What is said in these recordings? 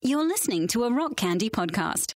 You're listening to a Rock Candy podcast.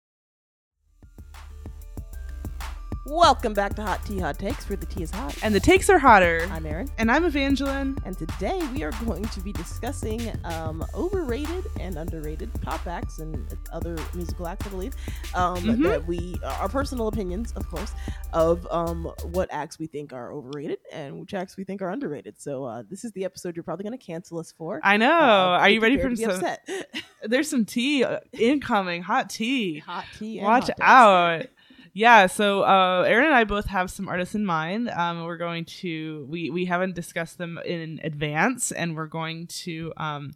Welcome back to Hot Tea Hot Takes, where the tea is hot. And the takes are hotter. I'm Erin, and I'm Evangeline. and today we are going to be discussing um, overrated and underrated pop acts and other musical acts, I believe. Um, Mhm. That we, our personal opinions, of course, of um, what acts we think are overrated and which acts we think are underrated. So uh, this is the episode you're probably going to cancel us for. I know. Uh, are you ready for prepared to some? be upset? There's some tea uh, incoming, hot tea. hot tea. and Watch hot out. Yeah, so uh, Erin and I both have some artists in mind. Um, we're going to we we haven't discussed them in advance, and we're going to um,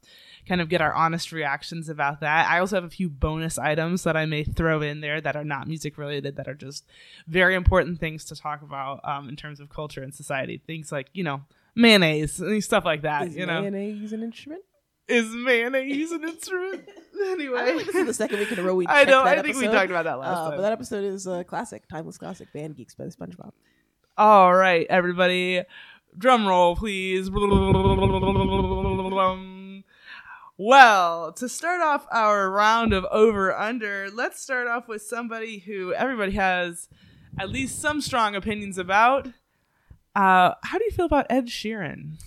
kind of get our honest reactions about that. I also have a few bonus items that I may throw in there that are not music related, that are just very important things to talk about um, in terms of culture and society. Things like you know mayonnaise and stuff like that. Is you know, mayonnaise an instrument? Is mayonnaise an instrument? anyway, I think this is the second week in a row we I checked know. that I think we talked about that last Uh, time. but that episode is a classic, timeless classic, Band Geeks by the SpongeBob. All right, everybody, drum roll, please. Well, to start off our round of over under, let's start off with somebody who everybody has at least some strong opinions about. Uh, how do you feel about Ed Sheeran?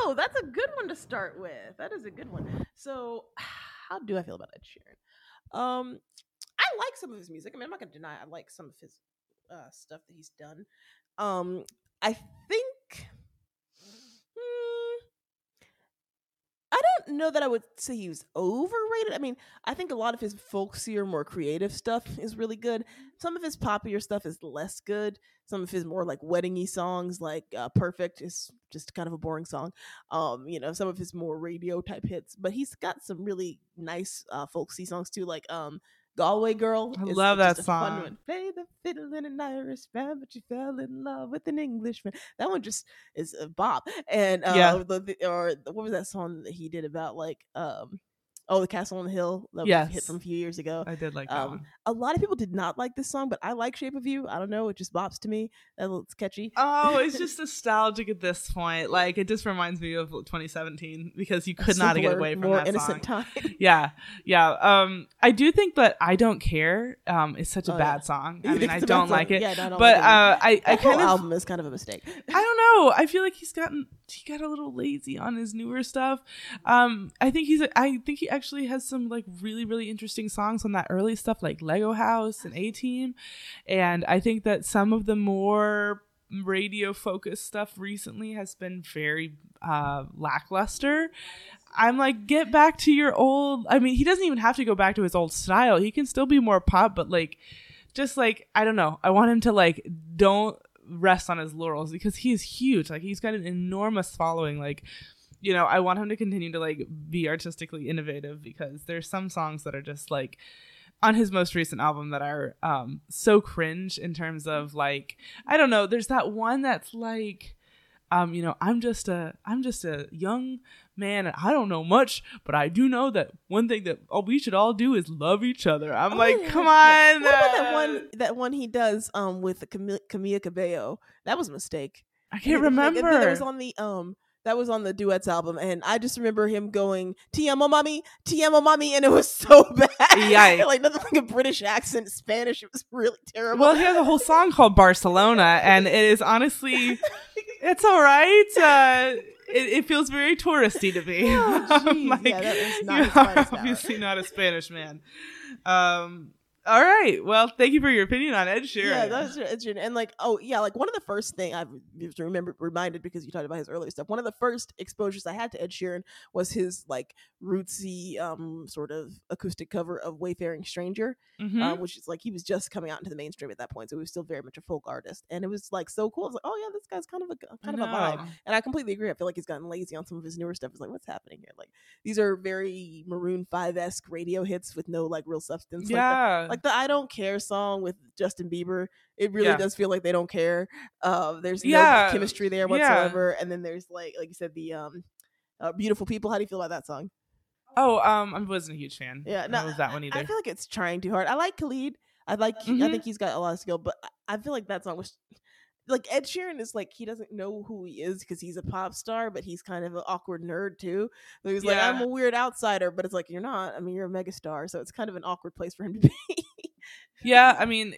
Oh, that's a good one to start with. That is a good one. So, how do I feel about Ed Sheeran? Um, I like some of his music. I mean, I'm not gonna deny I like some of his uh, stuff that he's done. Um, I think. hmm, I don't know that I would say he was overrated. I mean, I think a lot of his folksier, more creative stuff is really good. Some of his poppier stuff is less good. Some of his more like weddingy songs, like uh, "Perfect," is just kind of a boring song. Um, you know, some of his more radio type hits, but he's got some really nice uh, folksy songs too, like um, "Galway Girl." I love that song. one. Play the fiddle in an Irish band, but you fell in love with an Englishman. That one just is a bop. And uh, Yeah. the, the- or what was that song that he did about like um, oh, the Castle on the Hill that was hit from a few years ago. I did like that Um, one. a lot of people did not like this song, but I like Shape of You. I don't know, it just bops to me. That It's catchy. Oh, it's just nostalgic at this point. Like it just reminds me of 2017 because you could not get away from more that innocent song. time. yeah yeah um i do think that i don't care um is such a Oh, bad yeah. song i mean i it's a bad don't song? like it Yeah, no, I don't but like uh i i kind of album is kind of a mistake. i don't know i feel like he's gotten he got a little lazy on his newer stuff um i think he's i think he actually has some like really really interesting songs on that early stuff like lego house and a team and i think that some of the more radio focused stuff recently has been very uh lackluster I'm like, get back to your old. I mean, he doesn't even have to go back to his old style. He can still be more pop, but like, just like I don't know. I want him to like don't rest on his laurels because he is huge. Like he's got an enormous following. Like, you know, I want him to continue to like be artistically innovative because there's some songs that are just like on his most recent album that are um so cringe in terms of like I don't know. There's that one that's like um, you know, I'm just a I'm just a young man and I don't know much, but I do know that one thing that oh, we should all do is love each other. I'm Oh, like, yeah, come on. What about that one? That one he does um with Camila, Camila Cabello. That was a mistake. I can't remember. That was on the um. That was on the duets album, and I just remember him going "Te amo, mommy, te amo, mommy," and it was so bad. Yikes. like nothing like a British accent, Spanish. It was really terrible. well, he has a whole song called Barcelona, and it is honestly, it's all right. Uh, it, it feels very touristy to me. Oh, jeez. Yeah, that is not you his finest are hour. obviously not a Spanish man. Um, all right. Well, thank you for your opinion on Ed Sheeran. Yeah, that's it's and like oh yeah, like one of the first thing I just remember reminded because you talked about his earlier stuff. One of the first exposures I had to Ed Sheeran was his like rootsy um sort of acoustic cover of Wayfaring Stranger, Mhm. uh, which is like he was just coming out into the mainstream at that point, so he was still very much a folk artist, and it was like so cool. I was like, oh yeah, this guy's kind of a kind of a vibe. And I completely agree. I feel like he's gotten lazy on some of his newer stuff. It's like, what's happening here? Like, these are very Maroon Five esque radio hits with no like real substance. Yeah. like the I Don't Care song with Justin Bieber. It really Yeah. does feel like they don't care. Uh, there's no Yeah, chemistry there yeah. whatsoever. And then there's like, like you said, the um, uh, Beautiful People. How do you feel about that song? oh, um, I wasn't a huge fan. Yeah, I no, was that one either. I feel like it's trying too hard. I like Khalid. I like. I Mhm. think he's got a lot of skill, but I- I feel like that song was. Like Ed Sheeran is like he doesn't know who he is because he's a pop star, but he's kind of an awkward nerd too. So he's like, I'm a weird outsider, but it's like you're not. I mean, you're a megastar, so it's kind of an awkward place for him to be. yeah i mean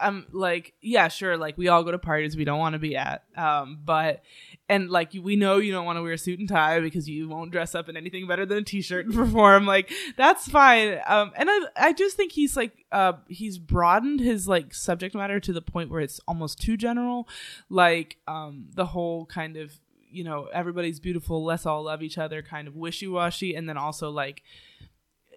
i'm like yeah sure like we all go to parties we don't want to be at um but and like we know you don't want to wear a suit and tie because you won't dress up in anything better than a t-shirt and perform like that's fine um and i i just think he's like uh he's broadened his like subject matter to the point where it's almost too general like um the whole kind of you know everybody's beautiful let's all love each other kind of wishy-washy and then also like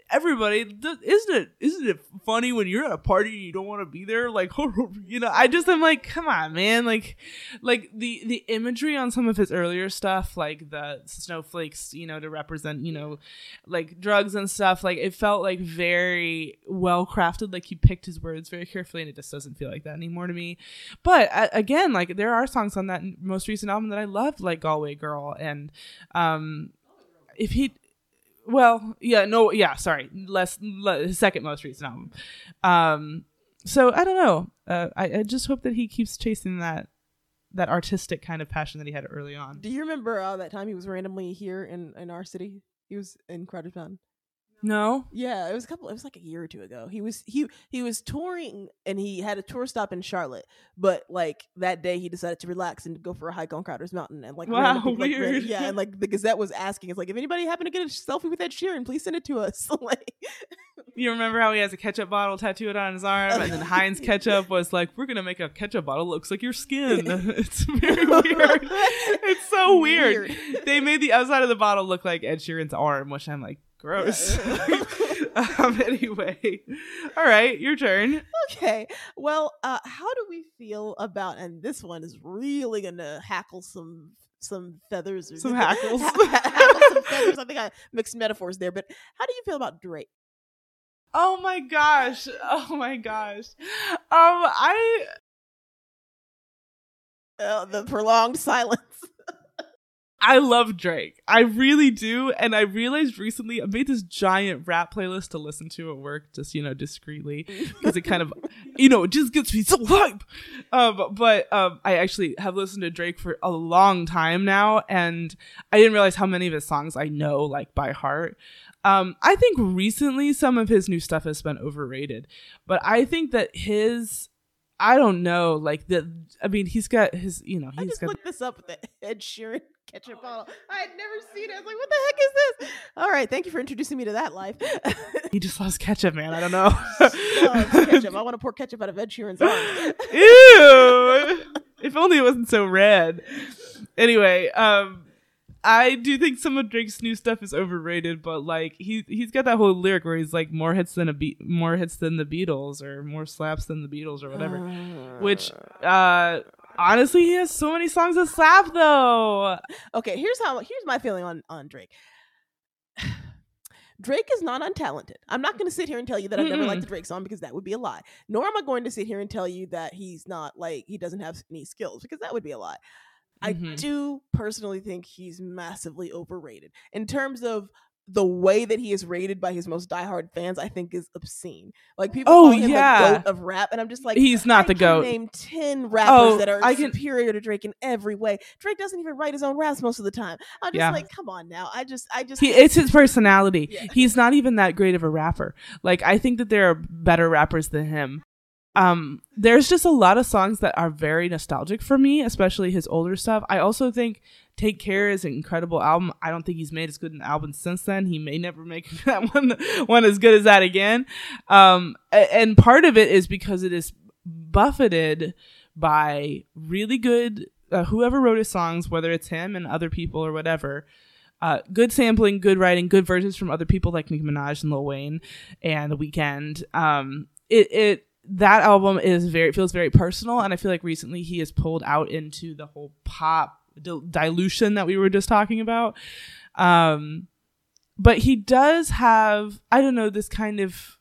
everybody isn't it isn't it funny when you're at a party and you don't want to be there? Like you know i just am like come on man. Like like the the imagery on some of his earlier stuff like the snowflakes you know to represent you know like drugs and stuff like it felt like very well crafted. Like he picked his words very carefully and it just doesn't feel like that anymore to me. But uh, again like there are songs on that most recent album that i loved like galway girl and um if he well yeah no yeah sorry less le- his second most recent album um so i don't know uh, I, I just hope that he keeps chasing that that artistic kind of passion that he had early on Do you remember uh, that time he was randomly here in in our city? He was in Crowder's Mountain. No Yeah, it was a couple. It was like a year or two ago. He was he he was touring and he had a tour stop in Charlotte. But like that day, he decided to relax and go for a hike on Crowder's Mountain. And like Wow, people, like, weird. yeah, and like the Gazette was asking, it's like if anybody happened to get a selfie with Ed Sheeran, please send it to us. like you remember how he has a ketchup bottle tattooed on his arm and then heinz ketchup was like we're gonna make a ketchup bottle looks like your skin it's very weird it's so weird. they made the outside of the bottle look like ed sheeran's arm which i'm like gross um anyway all right your turn okay. Well, uh, how do we feel about? And this one is really gonna hackle some some feathers. Or Some hackles. hackle some feathers. I think I mixed metaphors there. But how do you feel about Drake? Oh my gosh. Oh my gosh. Um I Uh, the prolonged silence. I love Drake. I really do. And I realized recently I made this giant rap playlist to listen to at work, just, you know, discreetly. Because it kind of, you know, it just gets me so hype. Um, but um, I actually have listened to Drake for a long time now. And I didn't realize how many of his songs I know, like, by heart. Um, I think recently some of his new stuff has been overrated. But I think that his. I don't know, like the. I mean, he's got his, you know, I he's just got looked this up with the Ed Sheeran ketchup bottle. I had never seen it. I was like, what the heck is this? All right, thank you for introducing me to that life. He just loves ketchup, man. I don't know. Oh, ketchup. I want to pour ketchup out of Ed Sheeran's arms. Ew. if only it wasn't so red. Anyway, um, I do think some of Drake's new stuff is overrated, but like he he's got that whole lyric where he's like more hits than a beat, more hits than the Beatles, or more slaps than the Beatles, or whatever. Which, uh, honestly, he has so many songs that slap though. okay, here's how here's my feeling on on Drake. Drake is not untalented. I'm not going to sit here and tell you that I've never liked the Drake song because that would be a lie. Nor am I going to sit here and tell you that he's not like he doesn't have any skills because that would be a lie. I Mhm. do personally think he's massively overrated in terms of the way that he is rated by his most diehard fans. I think is obscene. Like people Oh, call him yeah. the goat of rap, and I'm just like He's not I the goat. Name ten rappers Oh, that are I can- superior to Drake in every way. Drake doesn't even write his own raps most of the time. I'm just Yeah. like, come on now. I just, I just. He, it's his personality. Yeah. He's not even that great of a rapper. Like I think that there are better rappers than him. Um, there's just a lot of songs that are very nostalgic for me, especially his older stuff. I also think "Take Care" is an incredible album. I don't think he's made as good an album since then. He may never make that one one as good as that again. Um, and part of it is because it is buffeted by really good uh, whoever wrote his songs, whether it's him and other people or whatever uh, good sampling, good writing, good versions from other people like Nicki Minaj and Lil Wayne and The Weeknd. Um, it it that album is very feels very personal, and I feel like recently he has pulled out into the whole pop dil- dilution that we were just talking about. Um, but he does have I don't know this kind of.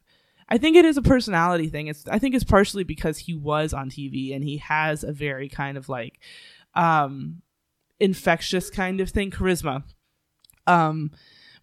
I think it is a personality thing. It's I think it's partially because he was on TV and he has a very kind of like um infectious kind of thing, charisma. Um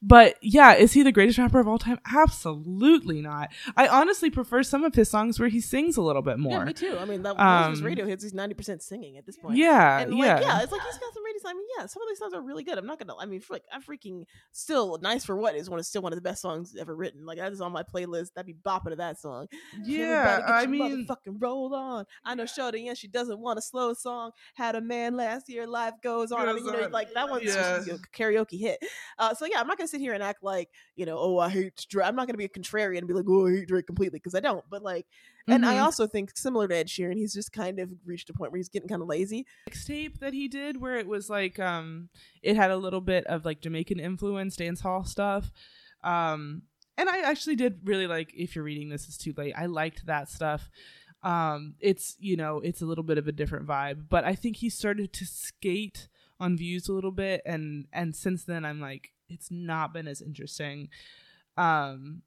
but yeah, is he the greatest rapper of all time? Absolutely not. I honestly prefer some of his songs where he sings a little bit more. Yeah, me too. I mean, that of his Um, radio hits, he's ninety percent singing at this point. Yeah, and like, yeah. yeah, it's like he's got some radio. I mean, yeah, some of these songs are really good. I'm not gonna. I mean, frick, I freaking still nice for what is one is still one of the best songs ever written. Like that is on my playlist. I'd be bopping to that song. Yeah, I mean, motherfucking roll on. I know Shorty, and she doesn't want a slow song. Had a man last year. Life goes on. I mean, you know, on. like that one's Yeah. a karaoke hit. Uh, so yeah, I'm not gonna sit here and act like you know, oh, I hate Drake. I'm not gonna be a contrarian and be like, oh, I hate Drake completely because I don't. But like, and I Mhm. also think similar to Ed Sheeran, he's just kind of reached a point where he's getting kind of lazy. mixtape that he did where it was like um it had a little bit of like Jamaican influence dance hall stuff. Um and I actually did really like if you're reading this is too late. I liked that stuff. Um it's you know, it's a little bit of a different vibe, but I think he started to skate on views a little bit and and since then I'm like it's not been as interesting. Um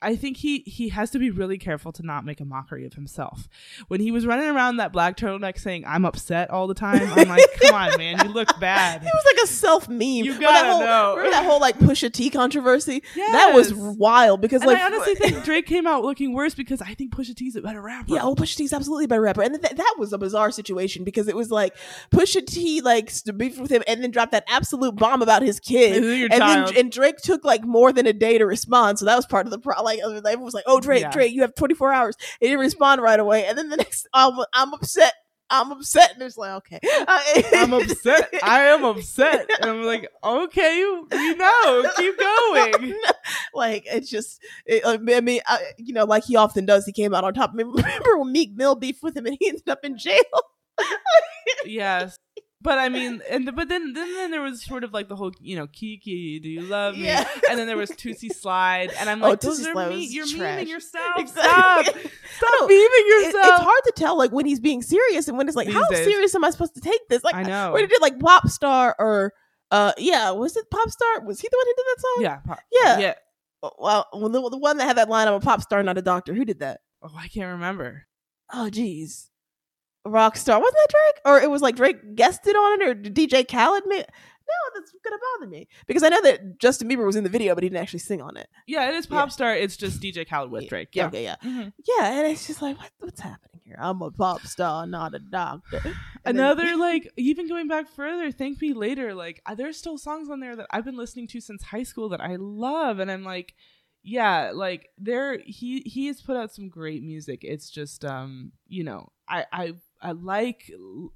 I think he he has to be really careful to not make a mockery of himself. When he was running around that black turtleneck saying "I'm upset" all the time, I'm like, "Come on, man, you look bad." He was like a self meme. You that gotta whole, know. Remember that whole like Pusha T controversy? That was wild because And like I honestly think Drake came out looking worse because I think Pusha T's a better rapper. Yeah, oh, Pusha T's absolutely a better rapper, and th- that was a bizarre situation because it was like Pusha T like to beef with him, and then dropped that absolute bomb about his kid, and child. then and Drake took like more than a day to respond, so that was part of the problem. Like everyone was like, "Oh, Drake, Yeah. Drake, you have 24 hours." He didn't respond right away, and then the next, I'm upset. I'm upset, and it's like, okay, I'm upset. I am upset. And I'm like, okay, you know. Keep going. like it's just it, I mean I, you know like he often does he came out on top remember when Meek Mill beefed with him and he ended up in jail yes. But I mean, and but then, then then there was sort of like the whole, you know, Kiki, do you love me? Yeah. And then there was Tootsie Slide, and I'm Oh, like, those Tootsie are me. You're trash. memeing yourself. Exactly. Stop. Stop No, memeing It- yourself. it's hard to tell like when he's being serious and when it's like These how days. serious am I supposed to take this like I know. he did like pop star or uh yeah was it pop star was he the one who did that song Yeah. pop- Yeah. Yeah. Oh, well well, the, the one that had that line I'm a pop star not a doctor who did that Oh, I can't remember. oh geez Rockstar wasn't that Drake or it was like Drake guested on it or DJ Khaled made no that's gonna bother me because I know that Justin Bieber was in the video but he didn't actually sing on it Yeah, it is Yeah. pop star. It's just DJ Khaled with Drake. Yeah. okay yeah Mhm. yeah and it's just like what, what's happening here I'm a pop star not a doctor And then- Another like even going back further, thank me later. Like uh, there's still songs on there that I've been listening to since high school that I love, and I'm like, yeah, like there he he has put out some great music. It's just um you know I I I like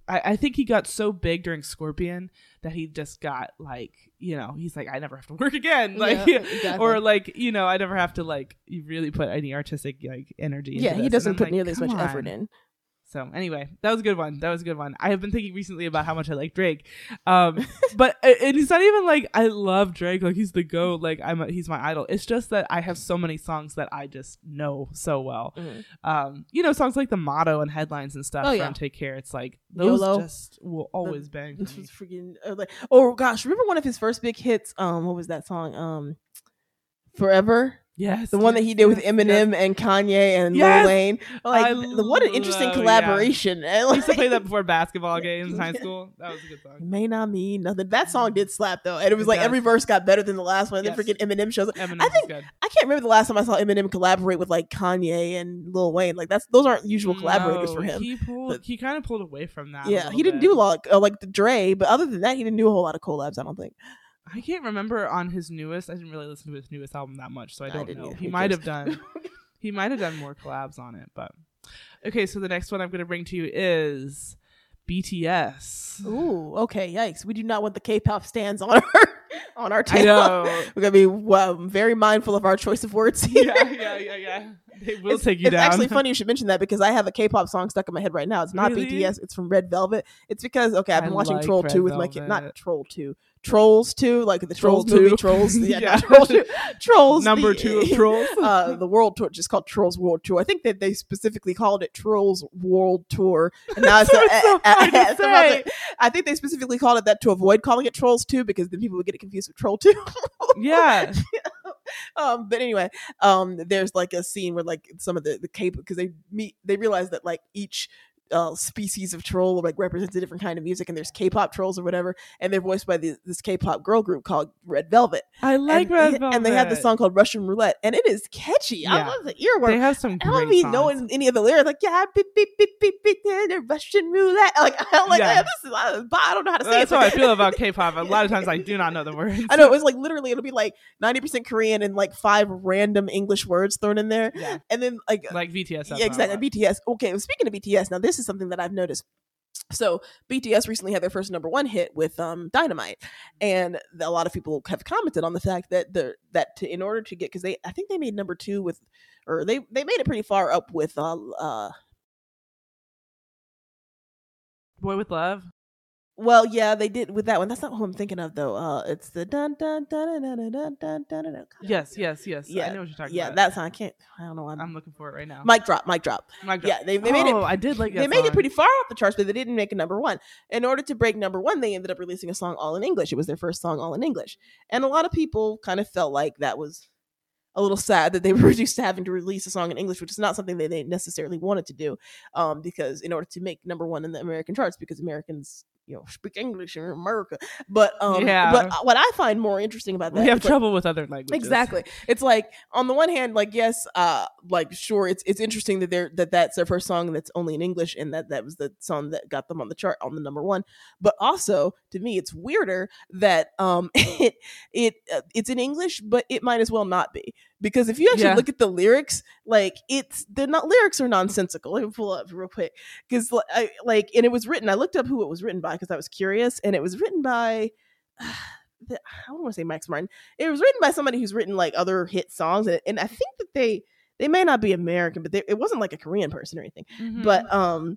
I, I think he got so big during Scorpion that he just got like you know he's like I never have to work again like Yeah, exactly. or like you know I never have to like you really put any artistic like energy. into yeah he doesn't put like, nearly as much "Come effort in So anyway, that was a good one. That was a good one. I have been thinking recently about how much I like Drake, um, but and it's not even like I love Drake. Like he's the goat. Like I'm, a, he's my idol. It's just that I have so many songs that I just know so well. Mhm. Um, you know, songs like the motto and headlines and stuff Oh, from. Take Care. It's like those YOLO. just will always bang. This was freaking uh, like oh gosh remember one of his first big hits um what was that song um forever Yes, the one that he did with yes, Eminem and Kanye and Yes! Lil Wayne like I what an interesting love- yeah. collaboration I used to play that before basketball games in high school. That was a good song. may not mean nothing. That song did slap though, and it was It like does. every verse got better than the last one. And Yes. then freaking Eminem shows up. Eminem I think good. I can't remember the last time I saw Eminem collaborate with like Kanye and Lil Wayne. Like that's those aren't usual collaborators No, for him. He pulled. But- he kind of pulled away from that. yeah, he didn't bit. do like uh, like the Dre, but other than that, he didn't do a whole lot of collabs. I don't think. I can't remember on his newest. I didn't really listen to his newest album that much, so I I don't didn't know. He might have done. he might have done more collabs on it, but okay. So the next one I'm going to bring to you is BTS. Ooh, okay, yikes. We do not want the K-pop stands on our on our I table. We're gonna be well, very mindful of our choice of words. Here. yeah, yeah, yeah, yeah. They will it's, take you it's down. It's actually funny you should mention that because I have a K-pop song stuck in my head right now. It's not Really? BTS. It's from Red Velvet. It's because okay, I've I been watching like Troll Red Two with my kid. Not Troll Two, Trolls Two, like the Trolls, Troll movie. 2. Trolls, yeah, Yeah. not Troll Two. Trolls Number the- two of Trolls. uh, the World Tour, just called Trolls World Tour. I think that they specifically called it Trolls World Tour. And now it's, So it's so hard to so I like- I think they specifically called it that to avoid calling it Trolls Two because then people would get it confused with Troll Two. yeah, um but anyway um there's like a scene where like some of the the cape because they meet they realize that like each uh, species of troll like represents a different kind of music, and there's K-pop trolls or whatever, and they're voiced by the, this K-pop girl group called Red Velvet. I like and, Red Velvet. and they have this song called Russian Roulette, and it is catchy. I love the earworm They have some I don't be knowing any of the lyrics. Like, yeah, beep, beep, beep, beep, beep, yeah, the Russian roulette. Like, I'm like, Yeah. yeah. this is, I, don't know how to say That's it. how I feel about K-pop. A lot of times I do not know the words. I know it was like literally it'll be like 90% Korean and like five random English words thrown in there. Yeah. And then like, like BTS. yeah, exactly. BTS. Okay, well, speaking of BTS, now this is something that I've noticed. So BTS recently had their first number one hit with um, Dynamite, and a lot of people have commented on the fact that the that to, in order to get because they I think they made number two with or they they made it pretty far up with uh, uh Boy with Love. Well yeah they did with that one that's not who I'm thinking of though uh it's the dun dun dun dun dun dun dun dun dun Yes, yes, yes. Yeah, I know what you're talking about. yeah about. that's I can't I don't know I'm, I'm looking for it right now. mic drop mic drop Mic drop. yeah they, they made it Oh, I did like they that made it pretty far off the charts, but they didn't make it number one. In order to break number one, they ended up releasing a song all in English. It was their first song all in English. And a lot of people kind of felt like that was a little sad that they were reduced to having to release a song in English, which is not something that they necessarily wanted to do. Um, because in order to make number one in the American charts, because Americans, you know, speak English in America. But um, Yeah. but what I find more interesting about that We have like, trouble with other languages. Exactly. It's like on the one hand, like yes, uh, like sure, it's it's interesting that they're that that's their first song that's only in English, and that that was the song that got them on the chart on the number one. But also, to me, it's weirder that um it it uh, it's in English, but it might as well not be because if you actually Yeah. look at the lyrics, like it's they're not lyrics are nonsensical. Let me pull up real quick because I like and it was written. I looked up who it was written by because I was curious, and it was written by. the, I don't want to say Max Martin. It was written by somebody who's written like other hit songs, and, and I think that they they may not be American, but they, it wasn't like a Korean person or anything. Mhm. But um,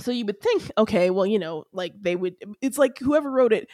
so you would think, okay, well, you know, like they would. It's like whoever wrote it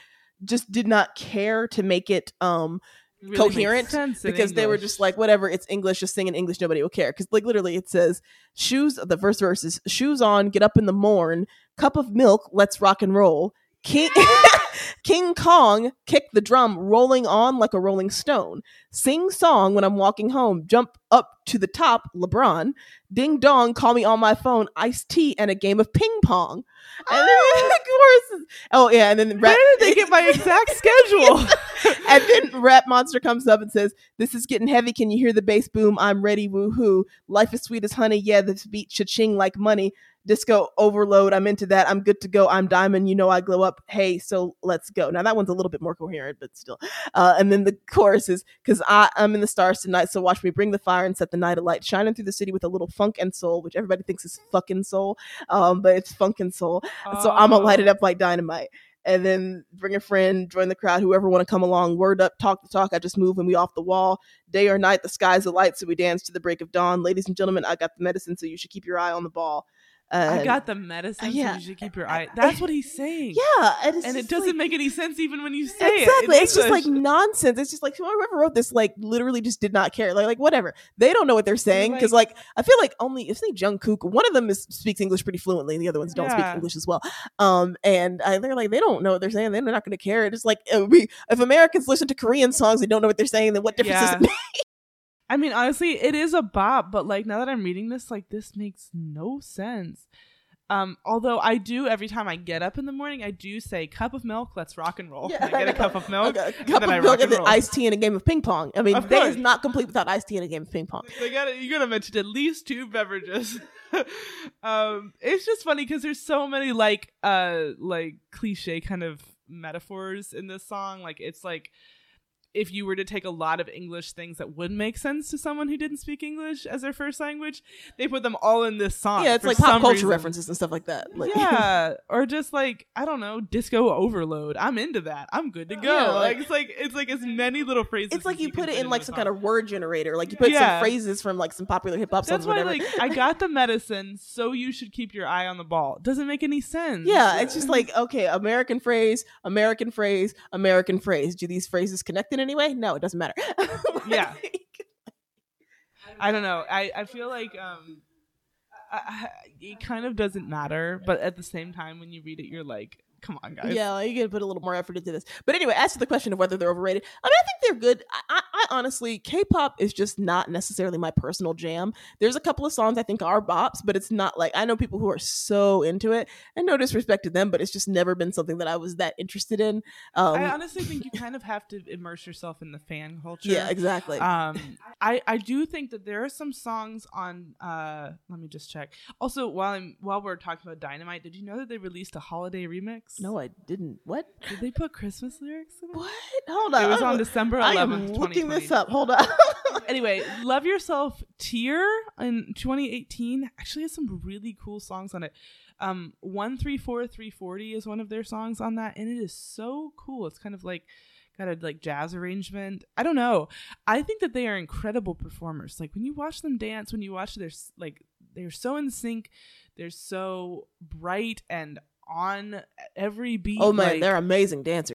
just did not care to make it um Really coherent because they were just like whatever it's english just sing in english nobody will care. Because like literally it says shoes the first verse is shoes on get up in the morn cup of milk let's rock and roll king king kong kick the drum rolling on like a rolling stone sing song when i'm walking home jump up to the top lebron ding dong call me on my phone iced tea and a game of ping pong and then the chorus is, oh yeah and then Where did they get my exact schedule? and then Rap Monster comes up and says, This is getting heavy. Can you hear the bass boom? I'm ready. Woohoo. Life is sweet as honey. Yeah, this beat cha-ching like money. Disco overload. I'm into that. I'm good to go. I'm diamond. You know I glow up. Hey, so let's go. Now that one's a little bit more coherent, but still. Uh, and then the chorus is because I'm in the stars tonight. So watch me bring the fire and set the night alight, shining through the city with a little funk and soul, which everybody thinks is fucking soul. Um, but it's funk and soul. So I'm gonna light it Oh. up like dynamite. And then bring a friend, join the crowd, whoever want to come along. Word up, talk the talk. I just move and we off the wall. Day or night, the sky's the light, so we dance to the break of dawn. Ladies and gentlemen, I got the medicine, so you should keep your eye on the ball. I got the medicine. so yeah. you should keep your eye. That's what he's saying. yeah, and, and it doesn't like- make any sense even when you say it. exactly. It's just like nonsense. It's just like whoever wrote this, like, literally just did not care. Like, like whatever. They don't know what they're saying because, like, I feel like only if they Jungkook, one of them is, speaks English pretty fluently, and the other ones don't speak English as well. Um, and I, they're like, they don't know what they're saying. Then they're not going to care. It's like uh, we, if Americans listen to Korean songs they don't know what they're saying, then what difference does it make? I mean, honestly, it is a bop, but like now that I'm reading this, like this makes no sense. Um, although I do every time I get up in the morning, I do say cup of milk, let's rock and roll. Yeah, I get a cup of milk. Okay, a and cup then of I milk rock and then roll. iced tea and a game of ping pong. I mean, Of day is not complete without iced tea and a game of ping pong. They gotta you gotta mention at least two beverages. um, it's just funny because there's so many like uh like cliche kind of metaphors in this song. Like it's like if you were to take a lot of English things that would make sense to someone who didn't speak English as their first language, they put them all in this song. Yeah, it's like pop culture reason. references and stuff like that. Like, yeah, or just like I don't know, disco overload. I'm into that. I'm good to go. Yeah, like, like- it's like it's like as many little phrases. it's like as you put it in like some song. kind of word generator. Like you put Yeah. some phrases from like some popular hip hop songs, That's why, whatever. like, I got the medicine, so you should keep your eye on the ball. Doesn't make any sense. yeah, it's just like okay, American phrase, American phrase, American phrase. Do these phrases connect in any way? No, it doesn't matter. Yeah. I don't know. I I feel like um, I, I, it kind of doesn't matter, but at the same time, when you read it, you're like, come on, guys. Yeah, you gotta put a little more effort into this. But anyway, as to the question of whether they're overrated, I mean, I think they're good. I, I, I honestly, K-pop is just not necessarily my personal jam. There's a couple of songs I think are bops, but it's not like I know people who are so into it, and no disrespect to them, but it's just never been something that I was that interested in. Um, I honestly think you kind of have to immerse yourself in the fan culture. yeah, exactly. Um, I I do think that there are some songs on. Uh, let me just check. Also, while I'm while we're talking about Dynamite, did you know that they released a holiday remix? no, I didn't. What? Did they put Christmas lyrics in? What? Hold on. It was on December I 11th, am looking this up. Hold up. Anyway, Love Yourself Tear in 2018 actually has some really cool songs on it. Um, 134340 is one of their songs on that, and it is so cool. It's kind of like got a like jazz arrangement. I don't know. I think that they are incredible performers. Like when you watch them dance, when you watch their like they're so in sync, they're so bright and on every beat. oh man, like- they're amazing dancers.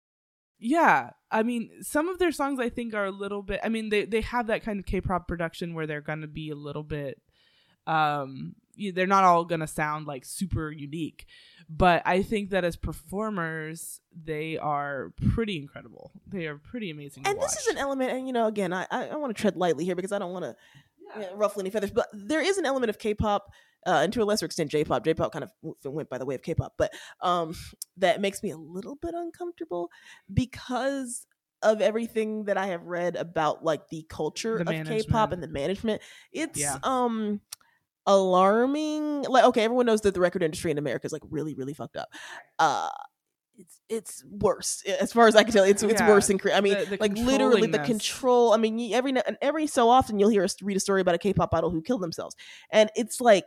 Yeah i mean some of their songs i think are a little bit i mean they they have that kind of k-pop production where they're gonna be a little bit um they're not all gonna sound like super unique but i think that as performers they are pretty incredible. They are pretty amazing And this is an element, and you know, again, I I, I want to tread lightly here because I don't want to Yeah. ruffle any feathers, but there is an element of K-pop, uh, and to a lesser extent, J-pop. J-pop kind of went by the way of K-pop, but um, that makes me a little bit uncomfortable because of everything that I have read about like the culture The of K-pop and the management. It's Yeah. um alarming. Like, okay, everyone knows that the record industry in America is like really, really fucked up. Uh, it's it's worse as far as I can tell. It's it's Yeah. worse in Korea. I mean, The- the like literally the control. I mean, every and every so often you'll hear us read a story about a K-pop idol who killed themselves, and it's like.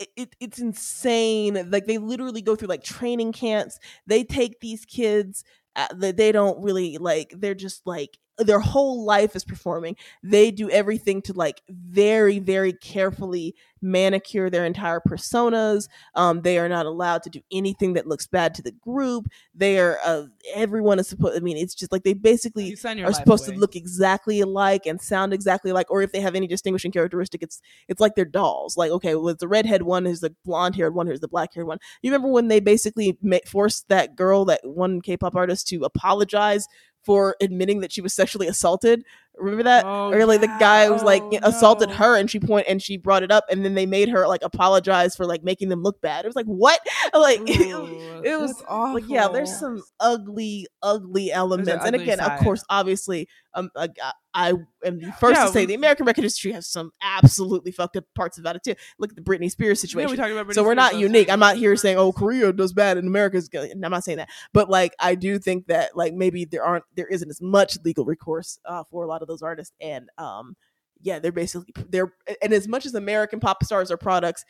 It, it, it's insane. Like they literally go through like training camps. They take these kids uh, that they don't really like. They're just like their whole life is performing. They do everything to like very, very carefully manicure their entire personas. Um, they are not allowed to do anything that looks bad to the group. They are uh, everyone is supposed. I mean, it's just like they basically You are supposed away. to look exactly alike and sound exactly like, or if they have any distinguishing characteristic, it's it's like they're dolls. Like, okay, well, the redhead one is the blonde haired one, here's the black haired one. You remember when they basically ma- forced that girl, that one K-pop artist, to apologize for admitting that she was sexually assaulted? Remember that? Oh, or like the guy was like. Oh, assaulted no. her and she point and she brought it up and then they made her like apologize for like making them look bad. It was like what? Like it, Ooh, it was awful. like yeah, there's some ugly, ugly elements. and ugly again, of course, obviously, um, I, I am the first Yeah, to say we- the American record industry has some absolutely fucked up parts about it too. Look at the Britney Spears Yeah, situation. we talked about Britney so we're Spears not unique. I'm not here saying, "Oh, Korea does bad and America's good." I'm not saying that, but like, I do think that like maybe there aren't, there isn't as much legal recourse uh, for a lot of those artists, and um, yeah, they're basically they're and as much as American pop stars are products,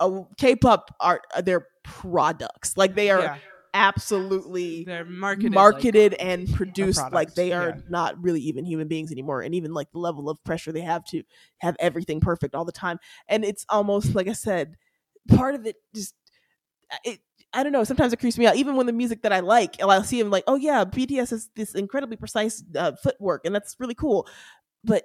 uh, K-pop are they're products. Like they are Yeah. absolutely They're marketed, marketed, like, and produced like they are yeah. not really even human beings anymore and even like the level of pressure they have to have everything perfect all the time and it's almost like i said part of it just uh, it I don't know. Sometimes it creeps me out, even when the music that I like, and I'll see him like, oh yeah, BTS has this incredibly precise uh, footwork, and that's really cool. But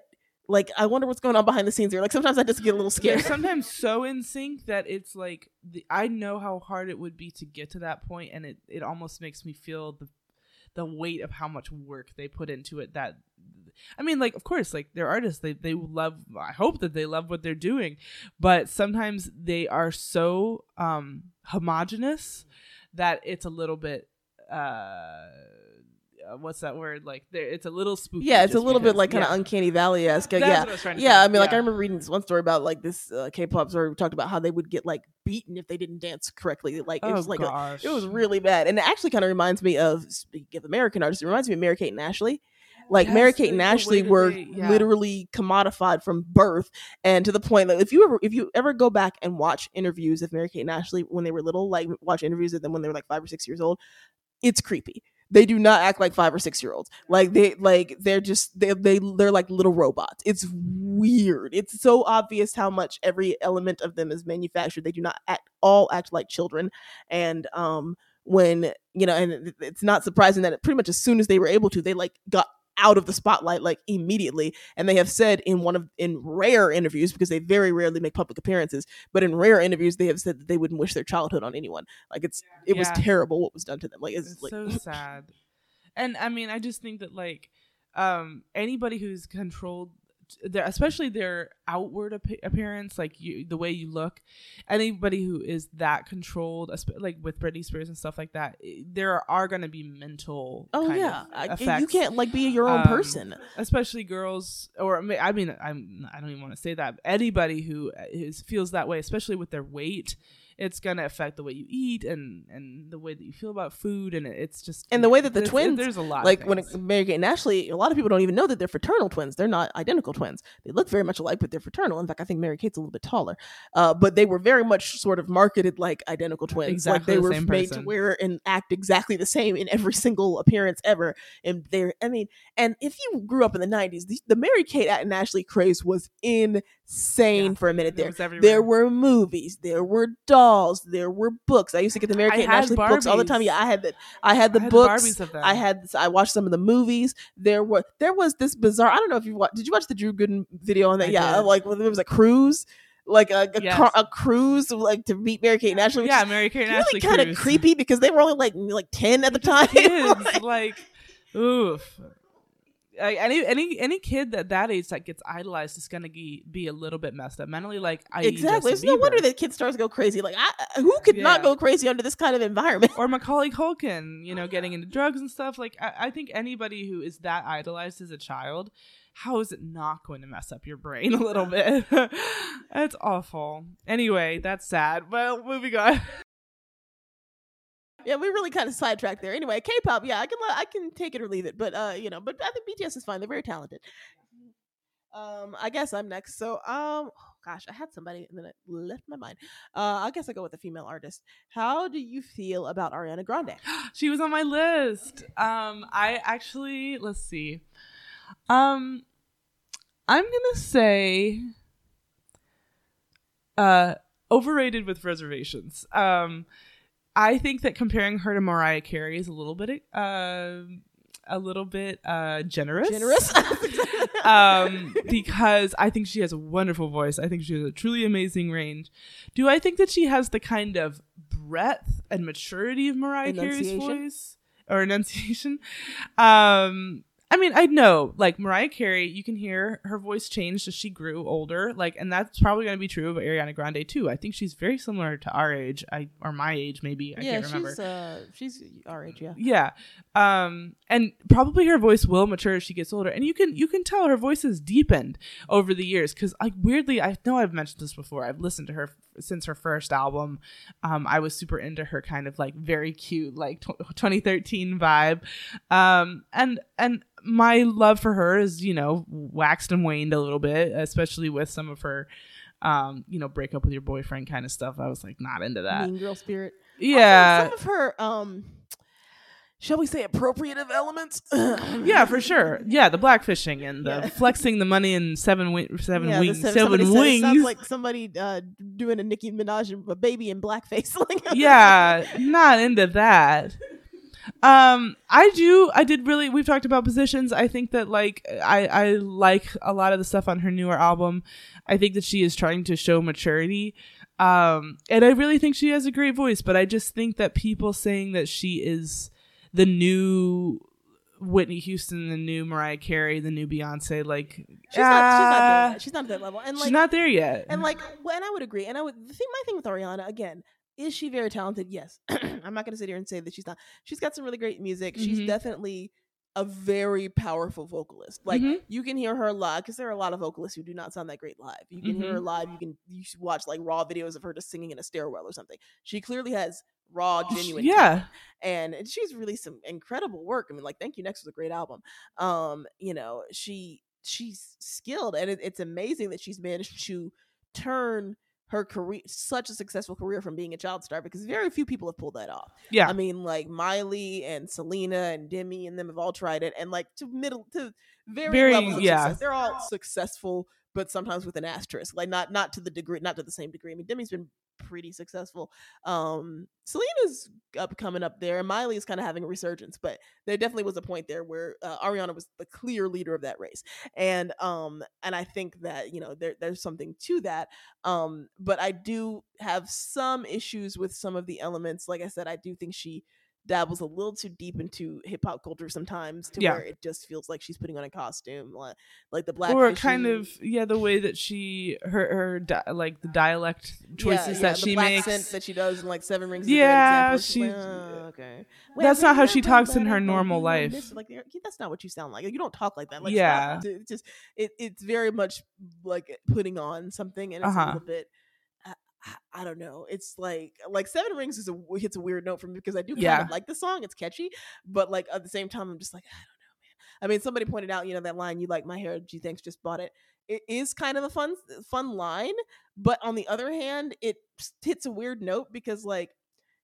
like, I wonder what's going on behind the scenes here. Like sometimes I just get a little they're scared. sometimes so in sync that it's like the, I know how hard it would be to get to that point, and it it almost makes me feel the the weight of how much work they put into it. That I mean, like of course, like they're artists. They they love. I hope that they love what they're doing, but sometimes they are so um homogenous that it's a little bit. uh uh, What's that word? Like, there, it's a little spooky. yeah, it's a little bit like kind of yeah. uncanny valley esque. Yeah, what I was trying to yeah. I mean, like I remember reading this one story about like this uh, K-pop story who talked about how they would get like beaten if they didn't dance correctly. Like it Oh was like a- it was really bad, and it actually kind of reminds me of speaking of American artists. It reminds me of Mary Kate and Ashley. Like Yes, Mary Kate and Ashley were yeah. literally commodified from birth, and to the point that if you ever if you ever go back and watch interviews of Mary Kate and Ashley when they were little, like watch interviews of them when they were like five or six years old, it's creepy. They do not act like five or six year olds. Like they like they're just they they they're like little robots. It's weird. It's so obvious how much every element of them is manufactured. They do not act all act like children, and um when you know, and it's not surprising that pretty much as soon as they were able to, they like got out of the spotlight like immediately and they have said in one of in rare interviews because they very rarely make public appearances but in rare interviews they have said that they wouldn't wish their childhood on anyone. Like it's it was Yeah. terrible what was done to them. Like it's, it's like so sad. And i mean i just think that like um anybody who's controlled their, especially their outward ap- appearance, like you, the way you look. Anybody who is that controlled, like with Britney Spears and stuff like that, there are going to be mental. Oh kind yeah, I- you can't like be your own Um, person. especially girls, or I mean, I mean, I'm I don't even want to say that. Anybody who is feels that way, especially with their weight, it's gonna affect the way you eat and and the way that you feel about food, and it's just And the way that the twins, There's a lot. like when it. Mary Kate and Ashley, a lot of people don't even know that they're fraternal twins. They're not identical twins. They look very much alike, but they're fraternal. In fact, I think Mary Kate's a little bit taller. Uh, but they were very much sort of marketed like identical twins. Exactly like they the were same made to wear and act exactly the same in every single appearance ever. And they're, I mean, and if you grew up in the '90s, the, the Mary Kate and Ashley craze was insane Yeah, for a minute there. There were movies, there were dolls, there were books. I used to get the Mary I Kate and had Ashley books all the time. Yeah, I had the I had the I had books. Them. I had I watched some of the movies. There were there was this bizarre. I don't know if you watched. Did you watch the Drew Gooden video on that? I yeah, did. like when there was a cruise, like a a, Yes. car, a cruise, like to meet Mary Kate and Ashley. Yeah, Mary Kate and really Ashley kind of creepy because they were only like like ten at the time. kids like oof like any any any kid that that age that gets idolized is gonna be, be a little bit messed up mentally like I exactly. It's no wonder that kid stars go crazy. Like, I, who could not go crazy under this kind of environment? or Macaulay Culkin, you know, getting into drugs and stuff. Like, I, I think anybody who is that idolized as a child, how is it not going to mess up your brain a little bit? That's awful. Anyway, that's sad. Well, moving on. Yeah, we really kind of sidetracked there. Anyway, K-pop, yeah, I can I can take it or leave it, but uh, you know, but I think BTS is fine. They're very talented. Um, I guess I'm next. So, um, oh gosh, I had somebody and then it left my mind. Uh, I guess I go with a female artist. How do you feel about Ariana Grande? she was on my list. Um, I actually let's see. Um, I'm gonna say, uh, overrated with reservations. Um, I think that comparing her to Mariah Carey is a little bit, uh, a little bit uh generous. Generous. um, because I think she has a wonderful voice. I think she has a truly amazing range. Do I think that she has the kind of breadth and maturity of Mariah Carey's voice or enunciation? Um, I mean, I know, like Mariah Carey, you can hear her voice change as she grew older, like, and that's probably going to be true of Ariana Grande too. I think she's very similar to our age, I or my age, maybe. I yeah, can't remember. she's uh, she's our age. Yeah. Yeah. Um and probably her voice will mature as she gets older. And you can you can tell her voice has deepened over the years cuz like weirdly I know I've mentioned this before. I've listened to her since her first album. Um I was super into her kind of like very cute like tw 2013 vibe. Um and and my love for her is, you know, waxed and waned a little bit, especially with some of her um, you know, break up with your boyfriend kind of stuff. I was like not into that. Mean girl spirit. Yeah. Also, some of her um, shall we say appropriative elements? Yeah, for sure. Yeah, the blackfishing and the Yeah. flexing the money in seven wi- seven Yeah, wings, seven- seven said wings. sounds like somebody uh, doing a Nicki Minaj a baby in blackface. yeah, not into that. Um, I do. I did really. We've talked about positions. I think that like I I like a lot of the stuff on her newer album. I think that she is trying to show maturity. Um, and I really think she has a great voice. But I just think that people saying that she is the new Whitney Houston, the new Mariah Carey, the new Beyonce, like she's not. She's not ah, there. She's not at that level. And she's not there yet. and like, when I would agree. And I would. The thing, my thing with Ariana again. Is she very talented? Yes. I'm not going to sit here and say that she's not. She's got some really great music. She's Mhm. definitely a very powerful vocalist. Like Mhm. you can hear her live because there are a lot of vocalists who do not sound that great live. You can hear her Mm-hmm. live. You can you watch like raw videos of her just singing in a stairwell or something. She clearly has raw, genuine. yeah. talent. and and she's released some incredible work. I mean, like Thank You Next was a great album. Um, you know, she she's skilled, and it, it's amazing that she's managed to turn her career such a successful career from being a child star because very few people have pulled that off. Yeah. I mean, like Miley and Selena and Demi and them have all tried it, and like to middle to very, Very- levels of yeah. success. They're all successful, but sometimes with an asterisk, like not not to the degree, not to the same degree. I mean, Demi's been pretty successful. Um, Selena's up coming up there, Miley is kind of having a resurgence, but there definitely was a point there where uh, Ariana was the clear leader of that race, and um, and I think that you know there there's something to that. Um, but I do have some issues with some of the elements. Like I said, I do think she dabbles a little too deep into hip hop culture sometimes to Yeah. where it just feels like she's putting on a costume, like, like the black or kind of yeah the way that she her her di- like the dialect choices that she makes that she does in like Seven Rings. is a great Yeah. She- like, oh, okay. That's not how she talks in her normal life. this- Like that's not what you sound like. You don't talk like that. Like Yeah. stop. It's just it, it's very much like putting on something, and it's Uh-huh. a little bit. I- don't know. It's like like Seven Rings is a hits a weird note for me because I do kind Yeah. of like the song. It's catchy, but like at the same time, I'm just like I don't know, man. I mean, somebody pointed out, you know, that line, "You like my hair? G thanks, just bought it." It is kind of a fun uh, fun line, but on the other hand, it hits a weird note because like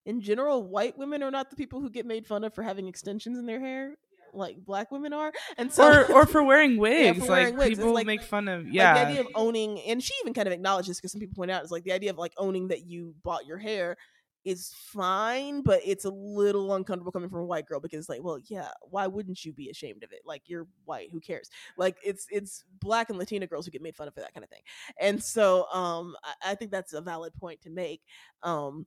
in general, white women are not the people who get made fun of for having extensions in their hair, like black women are, and so or or for wearing wigs for wearing like wigs. People like- make fun of like yeah. the idea of owning and she even kind of acknowledges because some people point out it's like the idea of like owning that you bought your hair is fine but it's a little uncomfortable coming from a white girl because like well yeah why wouldn't you be ashamed of it? Like you're white who cares? Like it's it's black and latina girls who get made fun of for that kind of thing. And so um i, I think that's a valid point to make um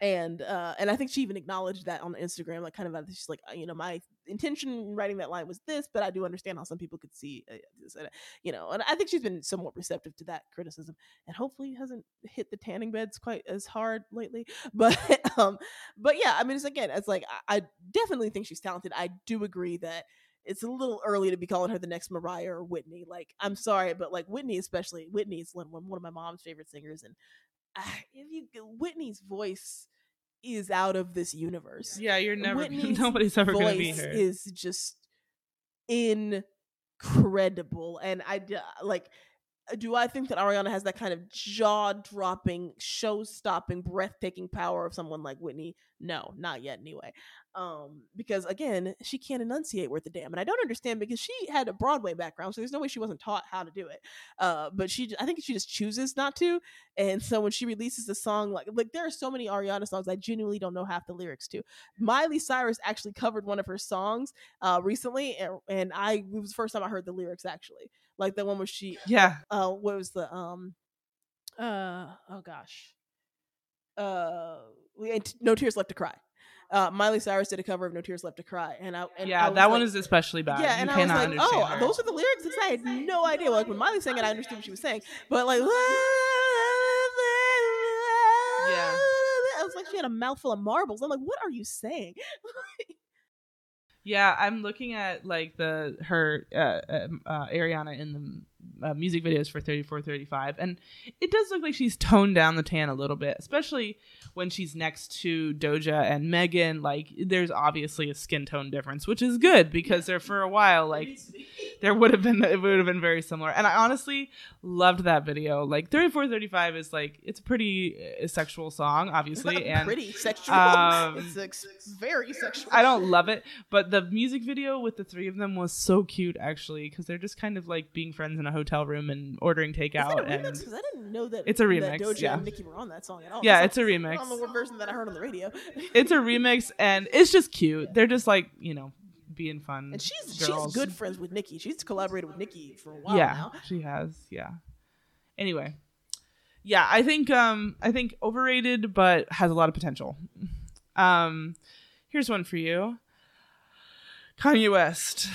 and uh and i think she even acknowledged that on instagram like kind of uh, she's like uh, you know my intention in writing that line was this but i do understand how some people could see uh, this and, you know and i think she's been somewhat receptive to that criticism and hopefully hasn't hit the tanning beds quite as hard lately but um but yeah i mean it's again it's like i, I definitely think she's talented i do agree that it's a little early to be calling her the next Mariah or Whitney. Like, I'm sorry, but like Whitney, especially Whitney is one, of my mom's favorite singers, and if you Whitney's voice is out of this universe. yeah you're never Whitney's nobody's ever gonna be voice her is just incredible, and I like. Do I think that Ariana has that kind of jaw-dropping, show-stopping, breathtaking power of someone like Whitney? No, not yet. Anyway, um, because again, she can't enunciate worth a damn, and I don't understand because she had a Broadway background, so there's no way she wasn't taught how to do it. Uh, but she, I think she just chooses not to, and so when she releases a song like like there are so many Ariana songs I genuinely don't know half the lyrics to. Miley Cyrus actually covered one of her songs uh recently, and, and I it was the first time I heard the lyrics actually, like the one where she yeah. uh what was the um uh oh gosh. Uh we had no tears left to cry. Uh miley cyrus did a cover of no tears left to cry and i and yeah I that like- one is especially bad. Yeah you and i was like oh her. those are the lyrics Because i had no idea. Like when miley sang it i understood what she was saying but like Yeah. i was like she had a mouthful of marbles. I'm like what are you saying Yeah, I'm looking at like the her uh, um, uh, Ariana in the uh, music videos for 34, 35, and it does look like she's toned down the tan a little bit, especially when she's next to Doja and Megan. Like, there's obviously a skin tone difference, which is good because there for a while, like, there would have been it would have been very similar. And I honestly loved that video. Like, 34, 35 is like it's a pretty uh, sexual song, obviously, and pretty sexual um, it's ex- very sexual I don't love it, but the music video with the three of them was so cute actually because they're just kind of like being friends in a hotel room and ordering takeout a remix? and 'Cause I didn't know that. It's a remix, Doja yeah. and Nicki were on that song at all. yeah, That's it's a remix. don't know version that I heard on the radio. It's a remix and it's just cute. They're just like you know being fun. and she's girls. she's good friends with Nicki. She's collaborated with Nicki for a while yeah, now. she has. Yeah. Anyway, yeah, I think um I think overrated but has a lot of potential. Um, here's one for you. Kanye West.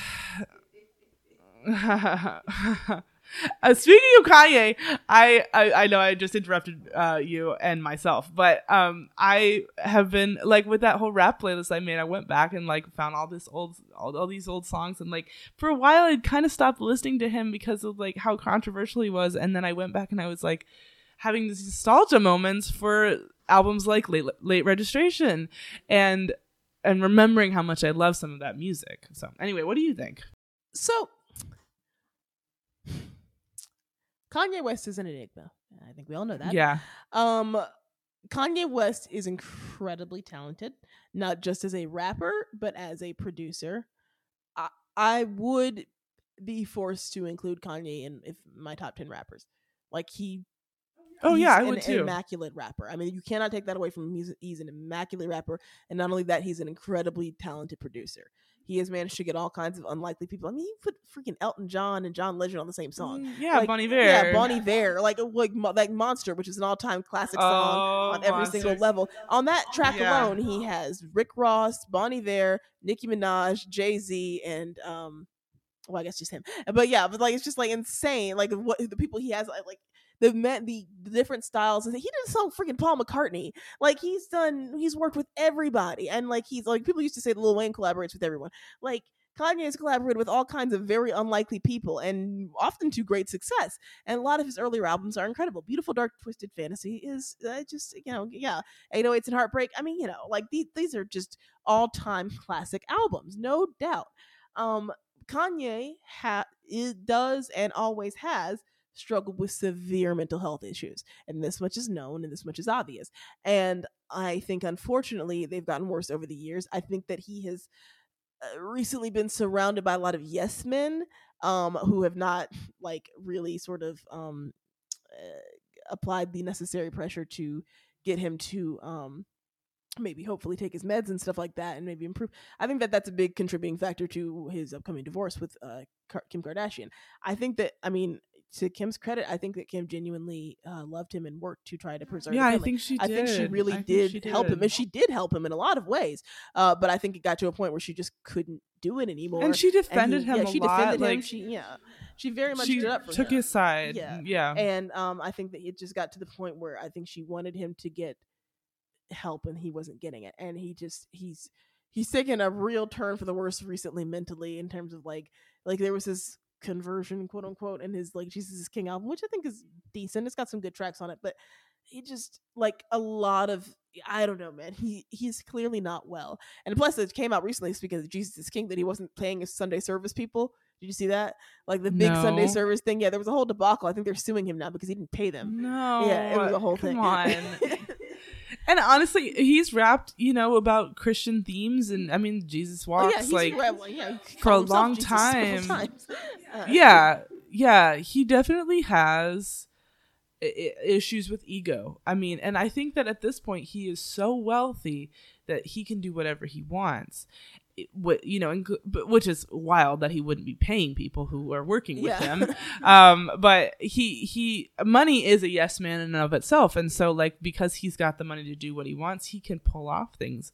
Uh, speaking of Kanye, I, I I know I just interrupted uh, you and myself, but um I have been like with that whole rap playlist I made. I went back and like found all this old all, all these old songs and like for a while I'd kind of stopped listening to him because of like how controversial he was, and then I went back and I was like having these nostalgia moments for albums like late late registration and and remembering how much I love some of that music. So anyway, what do you think? So Kanye West is an enigma. I think we all know that. Yeah. Um, Kanye West is incredibly talented, not just as a rapper, but as a producer. I, I would be forced to include Kanye in if my top ten rappers. Like he. Oh yeah, I an would too. Immaculate rapper. I mean, you cannot take that away from him. He's, he's an immaculate rapper, and not only that, he's an incredibly talented producer. He has managed to get all kinds of unlikely people. I mean, you put freaking Elton John and John Legend on the same song. Mm, yeah, Like, Bon Iver. Yeah, Bon Iver, like like like Monster, which is an all-time classic song Oh, on every single level. On that track Yeah. alone, he has Rick Ross, Bon Iver, Nicki Minaj, Jay Z, and um, well, I guess just him. But yeah, but like it's just like insane. Like what the people he has, like, the men, the, different styles. He did song freaking Paul McCartney. Like he's done, he's worked with everybody, and like he's like people used to say Lil Wayne collaborates with everyone. Like Kanye has collaborated with all kinds of very unlikely people, and often to great success. And a lot of his earlier albums are incredible. Beautiful Dark Twisted Fantasy is uh, just you know yeah, 808s and Heartbreak. I mean you know like these these are just all time classic albums, no doubt. Um, Kanye ha- it does and always has struggled with severe mental health issues, and this much is known and this much is obvious. And I think unfortunately they've gotten worse over the years. I think that he has uh, recently been surrounded by a lot of yes men um, who have not like really sort of um, uh, applied the necessary pressure to get him to um, maybe hopefully take his meds and stuff like that and maybe improve. I think that that's a big contributing factor to his upcoming divorce with uh, Kim Kardashian. I think that I mean to Kim's credit, I think that Kim genuinely uh, loved him and worked to try to preserve. Yeah, the I think she I did. think she really I think did, she help him, and she did help him in a lot of ways. Uh, but I think it got to a point where she just couldn't do it anymore. And she And defended he- him yeah, she lot. defended him. She yeah, she very much she stood up for took him. his side. Yeah. Yeah. And um, I think that it just got to the point where I think she wanted him to get help, and he wasn't getting it. And he just he's he's taken a real turn for the worse recently mentally in terms of like like there was this conversion quote unquote in his like Jesus is King album, which I think is decent. It's got some good tracks on it, but he just like a lot of I don't know, man. He he's clearly not well. And plus, it came out recently speaking of Jesus is King that he wasn't paying his Sunday service people. Did you see that? Like the big Sunday service thing. Yeah, there was a whole debacle. I think they're suing him now because he didn't pay them. no. yeah, it was a whole come thing. on. and honestly, he's rapped, you know, about Christian themes, and I mean, Jesus Oh, walks yeah, he's like well, yeah, for a long Jesus time. Uh, yeah yeah he definitely has I- issues with ego. I mean and i think that at this point he is so wealthy that he can do whatever he wants you know which is wild that he wouldn't be paying people who are working with Yeah. him. Um but he he money is a yes man in and of itself. And so like because he's got the money to do what he wants he can pull off things.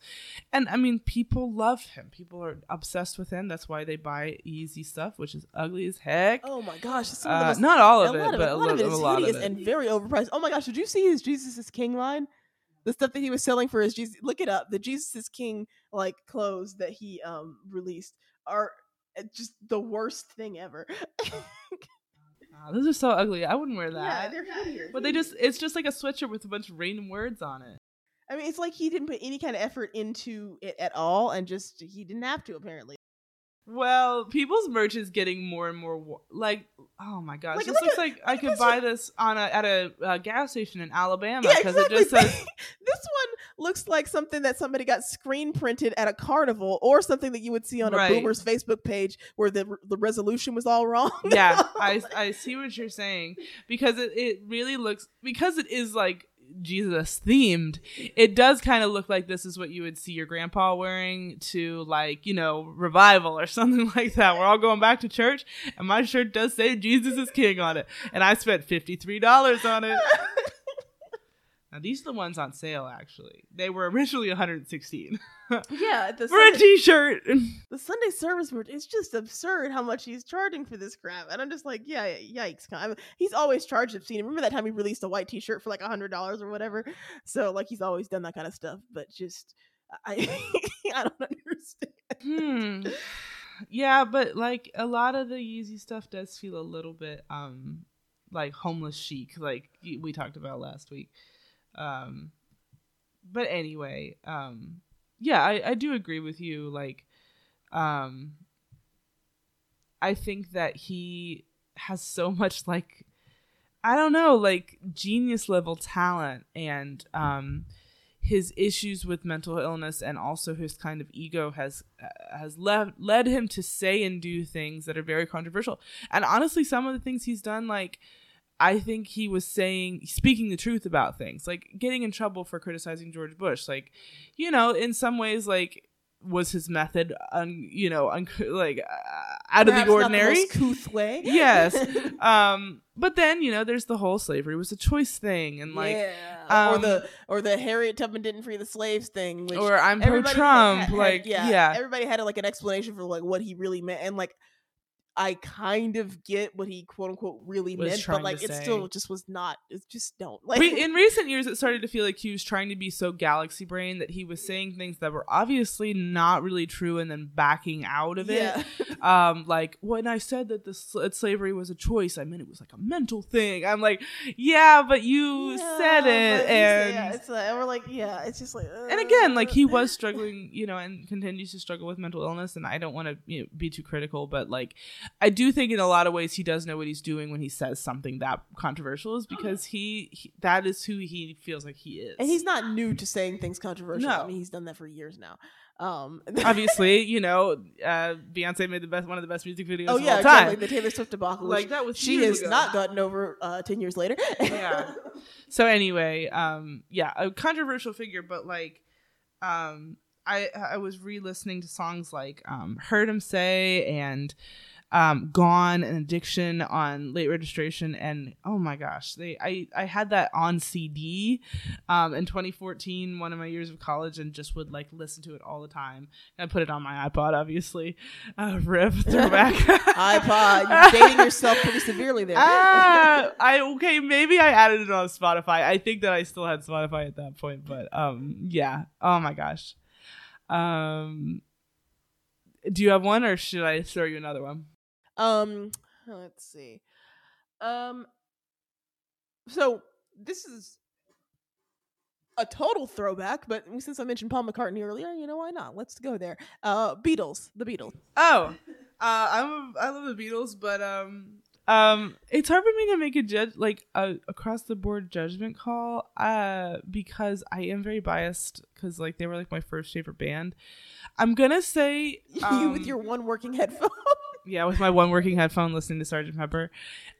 And i mean people love him. People are obsessed with him. That's why they buy Yeezy stuff which is ugly as heck. Oh my gosh, it's some of the uh, most not all of it of but a, lot of it is a lot of hideous and very overpriced. Oh my gosh, did you see his Jesus is King line? The stuff that he was selling for his Jesus, look it up. The Jesus is King like clothes that he um released are uh, just the worst thing ever. Ah, those are so ugly i wouldn't wear that. yeah, they're hideous. but they just it's just like a sweatshirt with a bunch of random words on it I mean, it's like he didn't put any kind of effort into it at all, and just he didn't have to apparently. Well, people's merch is getting more and more wa- like, oh my gosh, Like, this look looks at- like I at could this buy this on a at a uh, gas station in Alabama Yeah, because exactly. it just says this one looks like something that somebody got screen printed at a carnival, or something that you would see on a Right. boomer's Facebook page where the the resolution was all wrong. yeah, I I see what you're saying because it it really looks because it is like Jesus themed. It does kind of look like this is what you would see your grandpa wearing to like you know revival or something like that. We're all going back to church, and my shirt does say Jesus is King on it, and I spent fifty three dollars on it. Now these are the ones on sale. Actually, they were originally 116 yeah, at the for a Sunday, T-shirt. the Sunday service merch. It's just absurd how much he's charging for this crap, and I'm just like, yeah, yikes! I mean, he's always charged obscene. Remember that time he released a white T-shirt for like a hundred dollars or whatever? So like he's always done that kind of stuff, but just I I don't understand. hmm. Yeah, but like a lot of the Yeezy stuff does feel a little bit um like homeless chic, like we talked about last week. Um, but anyway, um, yeah, I I do agree with you. Like, um, I think that he has so much like I don't know, like genius level talent and um his issues with mental illness and also his kind of ego has uh, has led led him to say and do things that are very controversial. And honestly, some of the things he's done, like I think he was saying, speaking the truth about things, like getting in trouble for criticizing George Bush. Like, you know, in some ways, like was his method, un, you know, un, like uh, out of Perhaps the not ordinary. most way. yes. Um, but then you know, there's the whole slavery was a choice thing, and like, yeah. or um, the or the Harriet Tubman didn't free the slaves thing, which or I'm pro Trump, had- had- like, yeah, yeah, everybody had like an explanation for like what he really meant, and like I kind of get what he quote unquote really Was meant, but like it say. still just was not. It just don't like in recent years, it started to feel like he was trying to be so galaxy brain that he was saying things that were obviously not really true, and then backing out of it. yeah. um like when i said that the sl- slavery was a choice i meant it was like a mental thing i'm like yeah but you Yeah, said it and yeah, it's like, and we're like yeah, it's just like and again like he uh, was struggling you know and continues to struggle with mental illness and i don't want to you know, be too critical but like i do think in a lot of ways he does know what he's doing when he says something that controversial is because he, he that is who he feels like he is and he's not new to saying things controversial. I mean, he's done that for years now. Um, obviously you know uh beyonce made the best one of the best music videos oh of yeah, all time exactly. The Taylor Swift debacle, like that was she has ago. not gotten over uh, ten years later. Yeah. so anyway um yeah a controversial figure but like um i i was re-listening to songs like um heard him say and um gone and addiction on late registration and oh my gosh they i i had that on cd um in 2014 one of my years of college and just would like listen to it all the time and I put it on my ipod obviously uh rip throwback iPod, you're dating yourself pretty severely there. ah, I okay, maybe I added it on Spotify. I think that I still had Spotify at that point, but um yeah. Oh my gosh. Um do you have one or should I throw you another one? Um, let's see. Um, so this is a total throwback, but since I mentioned Paul McCartney earlier, you know why not? Let's go there. Uh, Beatles, the Beatles. Oh. Uh I'm a, I love the Beatles, but um um it's hard for me to make a judge like a across the board judgment call uh because I am very biased cuz like they were like my first favorite band. I'm going to say you with um, your one working headphone. Yeah, with my one working headphone listening to Sergeant Pepper.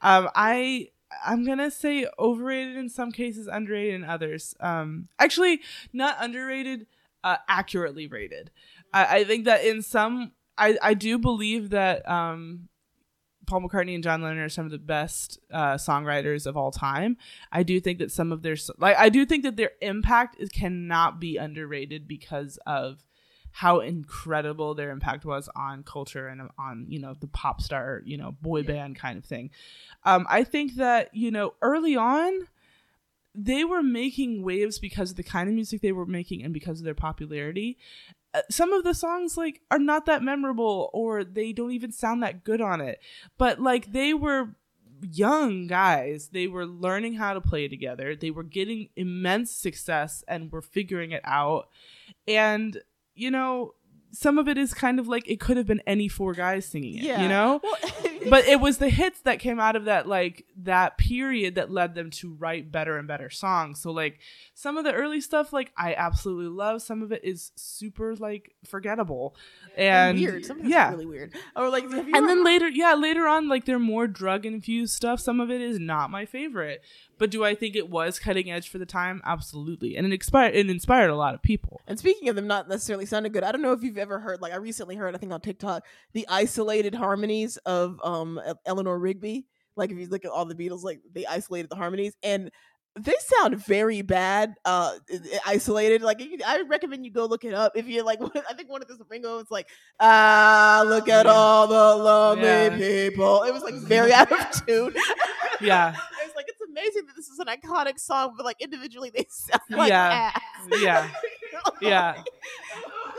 Um, I I'm gonna say overrated in some cases, underrated in others. Um, actually, not underrated, uh, accurately rated. I, I think that in some, I I do believe that um. Paul McCartney and John Lennon are some of the best uh, songwriters of all time. I do think that some of their like I do think that their impact is cannot be underrated because of how incredible their impact was on culture and on you know the pop star you know boy band kind of thing. Um i think that you know early on they were making waves because of the kind of music they were making and because of their popularity. Uh, some of the songs like are not that memorable or they don't even sound that good on it. But like they were young guys. They were learning how to play together. They were getting immense success and were figuring it out. And you know some of it is kind of like it could have been any four guys singing it you know? Well, but it was the hits that came out of that like that period that led them to write better and better songs. So like some of the early stuff like i absolutely love. Some of it is super like forgettable. And weird. Some of it's yeah. really weird. Or like, and then later yeah later on like their more drug infused stuff. Some of it is not my favorite but do i think it was cutting edge for the time absolutely and it inspired it inspired a lot of people And speaking of them not necessarily sounding good, I don't know if you've ever heard, like I recently heard, I think on TikTok, the isolated harmonies of um Eleanor Rigby. Like if you look at all the Beatles, like they isolated the harmonies and they sound very bad, uh, isolated. Like I recommend you go look it up. If you like, I think one of the Ringo, was like, ah, look at all the lonely Yeah. people. It was like very out of tune. yeah I was like, it's amazing that this is an iconic song, but like individually they sound like Yeah. ass. Yeah. Yeah.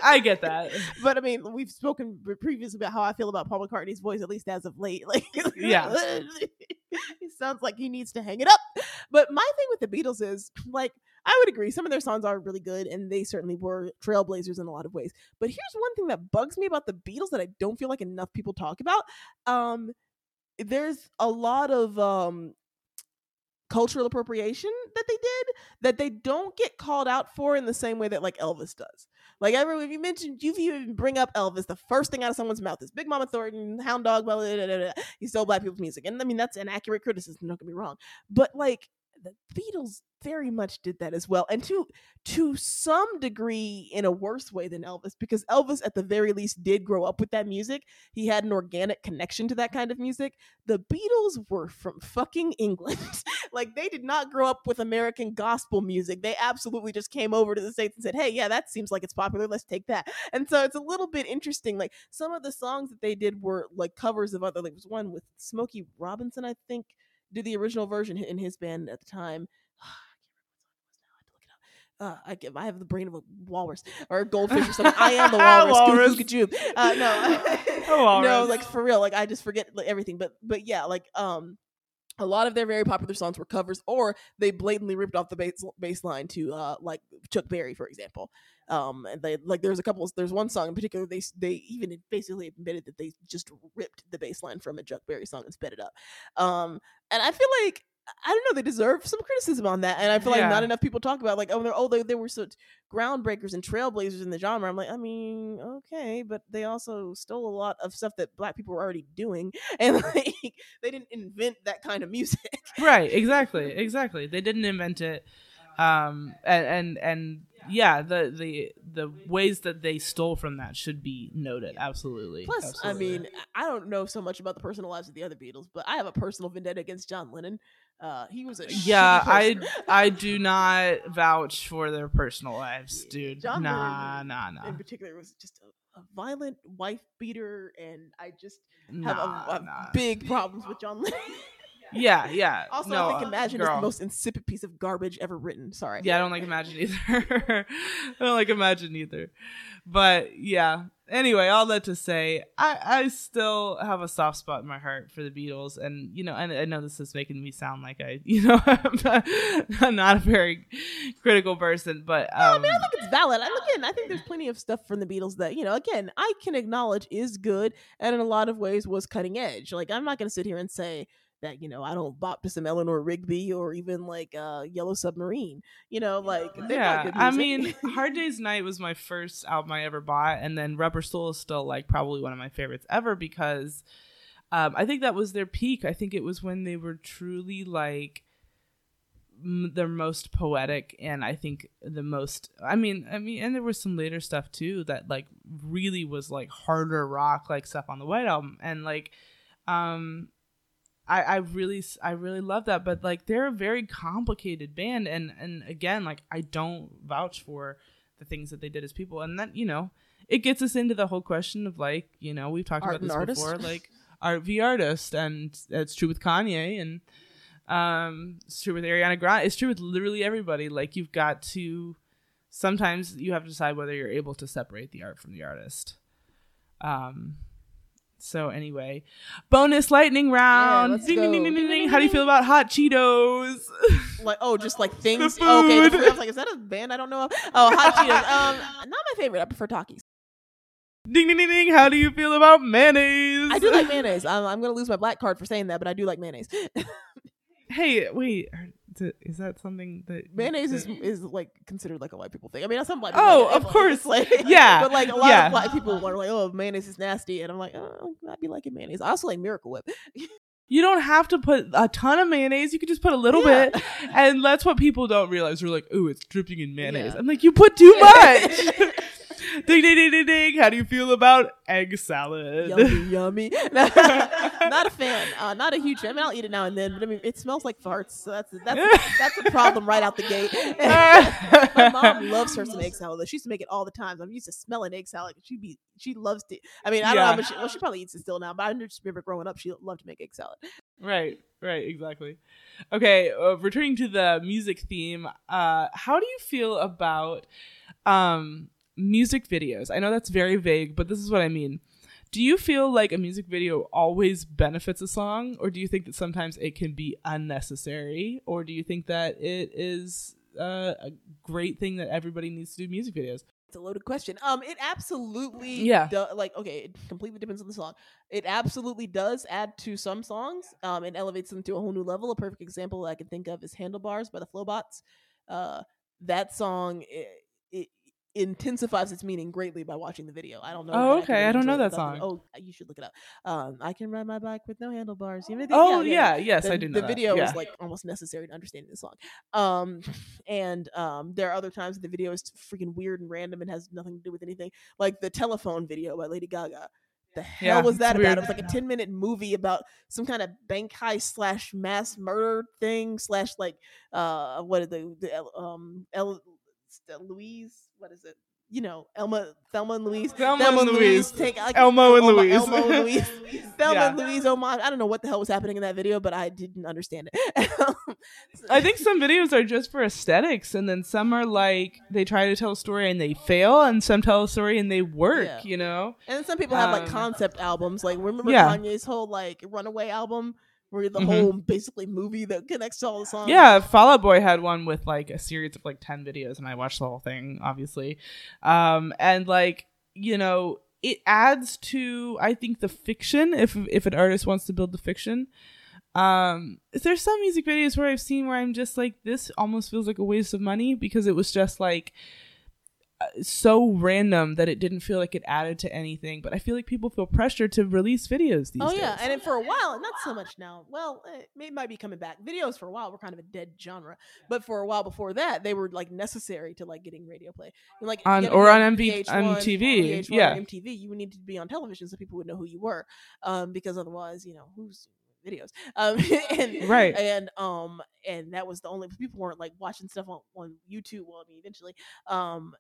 i get that But I mean, we've spoken previously about how I feel about Paul McCartney's voice, at least as of late. Like, Yeah. he sounds like he needs to hang it up. But my thing with the Beatles is, like, I would agree. Some of their songs are really good, and they certainly were trailblazers in a lot of ways. But here's one thing that bugs me about the Beatles that I don't feel like enough people talk about. Um, there's a lot of um cultural appropriation that they did that they don't get called out for in the same way that like Elvis does. Like everyone, if you mentioned you even bring up Elvis, the first thing out of someone's mouth is Big Mama Thornton, Hound Dog, blah, blah, blah, blah, blah. he stole black people's music, and I mean that's an accurate criticism. Don't get me wrong, but like the Beatles very much did that as well, and to to some degree in a worse way than Elvis, because Elvis at the very least did grow up with that music. He had an organic connection to that kind of music. The Beatles were from fucking England. like they did not grow up with American gospel music. They absolutely just came over to the States and said, Hey, yeah, that seems like it's popular. Let's take that. And so it's a little bit interesting. Like some of the songs that they did were like covers of other like there was one with Smokey Robinson, I think, did the original version in his band at the time. Uh, I give I have the brain of a walrus or a goldfish or something. I am the walrus. Walrus. Goo, goo, goo. Uh, no, no, like for real. Like I just forget like, everything. But but yeah, like um, a lot of their very popular songs were covers, or they blatantly ripped off the bass bass line to uh like Chuck Berry, for example. Um, and they like there's a couple. There's one song in particular. They they even basically admitted that they just ripped the bass line from a Chuck Berry song and sped it up. Um, and I feel like I don't know they deserve some criticism on that, and I feel like Yeah. not enough people talk about like oh they're oh they, they were such groundbreakers and trailblazers in the genre. I'm like I mean okay, but they also stole a lot of stuff that black people were already doing, and like they didn't invent that kind of music. right exactly exactly they didn't invent it um and and, and yeah the the the ways that they stole from that should be noted absolutely Plus, absolutely. I mean, I don't know so much about the personal lives of the other Beatles, but I have a personal vendetta against John Lennon. Uh, he was a yeah i i do not vouch for their personal lives dude John nah Lennon nah nah in particular it was just a, a violent wife beater, and I just have nah, a, a nah. big problems with John Lennon. Yeah yeah also, no, I think uh, Imagine is the most insipid piece of garbage ever written. Sorry. Yeah, I don't like Imagine either. I don't like Imagine either. But yeah. Anyway, all that to say, I, I still have a soft spot in my heart for the Beatles, and you know, and I know this is making me sound like I, you know, I'm not, I'm not a very critical person, but No, I um, mean, I think it's valid. I look in, I think there's plenty of stuff from the Beatles that, you know, again, I can acknowledge is good and in a lot of ways was cutting edge. Like, I'm not going to sit here and say that, you know, I don't bop to some Eleanor Rigby or even like uh, Yellow Submarine. You know, like, yeah, not good I mean, Hard Day's Night was my first album I ever bought, and then Rubber Soul is still like probably one of my favorites ever because um, I think that was their peak. I think it was when they were truly like m- their most poetic, and I think the most. I mean, I mean, and there was some later stuff too that like really was like harder rock, like stuff on the White Album, and like, um, I, I really I really love that but like they're a very complicated band and and again like I don't vouch for the things that they did as people and that you know it gets us into the whole question of like you know we've talked Art about this artist. before like art v artist and it's true with Kanye and um it's true with Ariana Grande it's true with literally everybody like you've got to sometimes you have to decide whether you're able to separate the art from the artist um so anyway, bonus lightning round. let's ding, ding, ding. How do you feel about hot Cheetos? like, oh, just like things. Oh, okay, food. I was like, is that a band I don't know of? Oh, Hot Cheetos. Um, not my favorite. I prefer Takis. ding ding ding ding. How do you feel about mayonnaise? I do like mayonnaise. I'm, I'm going to lose my black card for saying that, but I do like mayonnaise. Hey, wait. Is that something that mayonnaise is is like considered like a white people thing. I mean, some black people. Oh, of course. like- Yeah, but like a lot yeah. of black people are like, "Oh, mayonnaise is nasty," and I'm like, "Oh, I be liking mayonnaise." I also like Miracle Whip. You don't have to put a ton of mayonnaise. You could just put a little Yeah. bit, and that's what people don't realize. They're like, "Oh, it's dripping in mayonnaise." Yeah. I'm like, "You put too much." Ding ding ding ding ding. How do you feel about egg salad? yummy, yummy. not a fan. Uh, not a huge fan. I mean, I'll eat it now and then, but I mean, it smells like farts, so that's that's that's a problem right out the gate. My mom loves her some egg salad. though. She used to make it all the time. I'm used to smelling egg salad. She be she loves to. I mean, I don't Yeah. know, but she, well, she probably eats it still now. But I just remember growing up, she loved to make egg salad. Right, right, exactly. Okay, uh, returning to the music theme, uh, how do you feel about um, music videos? I know that's very vague, but this is what I mean. Do you feel like a music video always benefits a song, or do you think that sometimes it can be unnecessary, or do you think that it is uh, a great thing that everybody needs to do music videos? It's a loaded question. Um, it absolutely Yeah. do- like okay, it completely depends on the song. It absolutely does add to some songs. Um, and elevates them to a whole new level. A perfect example I can think of is "Handlebars" by the Flobots. Uh, that song, intensifies its meaning greatly by watching the video. I don't know. Oh, that I okay. I don't know that song. Oh, you should look it up. Um, I can ride my bike with no handlebars. You know, Oh yeah, yes, the, I do know the that. video yeah. is like almost necessary to understanding the song. Um, and um, there are other times the video is freaking weird and random and has nothing to do with anything, like the telephone video by Lady Gaga. The hell Yeah, was that about? weird. It was like a ten minute movie about some kind of bank heist slash mass murder thing slash like uh what are the the um El Louise what is it? You know, Elma, Thelma and Louise. Thelma and Louise. Take like, Elmo and Elmo- Louise. Elmo and Louise. Thelma Yeah. and Louise homage. I don't know what the hell was happening in that video, but I didn't understand it. I think some videos are just for aesthetics, and then some are like they try to tell a story and they fail, and some tell a story and they work. Yeah. You know? And then some people have like Um, concept albums. Like remember Yeah. Kanye's whole like Runaway album, where the Mhm. whole basically movie that connects to all the songs. Yeah, Fall Out Boy had one with like a series of like ten videos, and I watched the whole thing, obviously. Um, and like you know, it adds to I think the fiction if if an artist wants to build the fiction. Um, there's some music videos where I've seen where I'm just like, this almost feels like a waste of money because it was just like so random that it didn't feel like it added to anything. But I feel like people feel pressure to release videos these Oh days. yeah, and then for a while, not so much now. Well, eh, it might be coming back. Videos for a while were kind of a dead genre, but for a while before that, they were like necessary to like getting radio play. And, like On- you had to or on MV on VH1, TV, VH1, yeah. MTV. You needed to be on television so people would know who you were, um, because otherwise, you know, who's videos, um, and Right. and um, and that was the only people weren't like watching stuff on on YouTube. Well, I mean, eventually, um,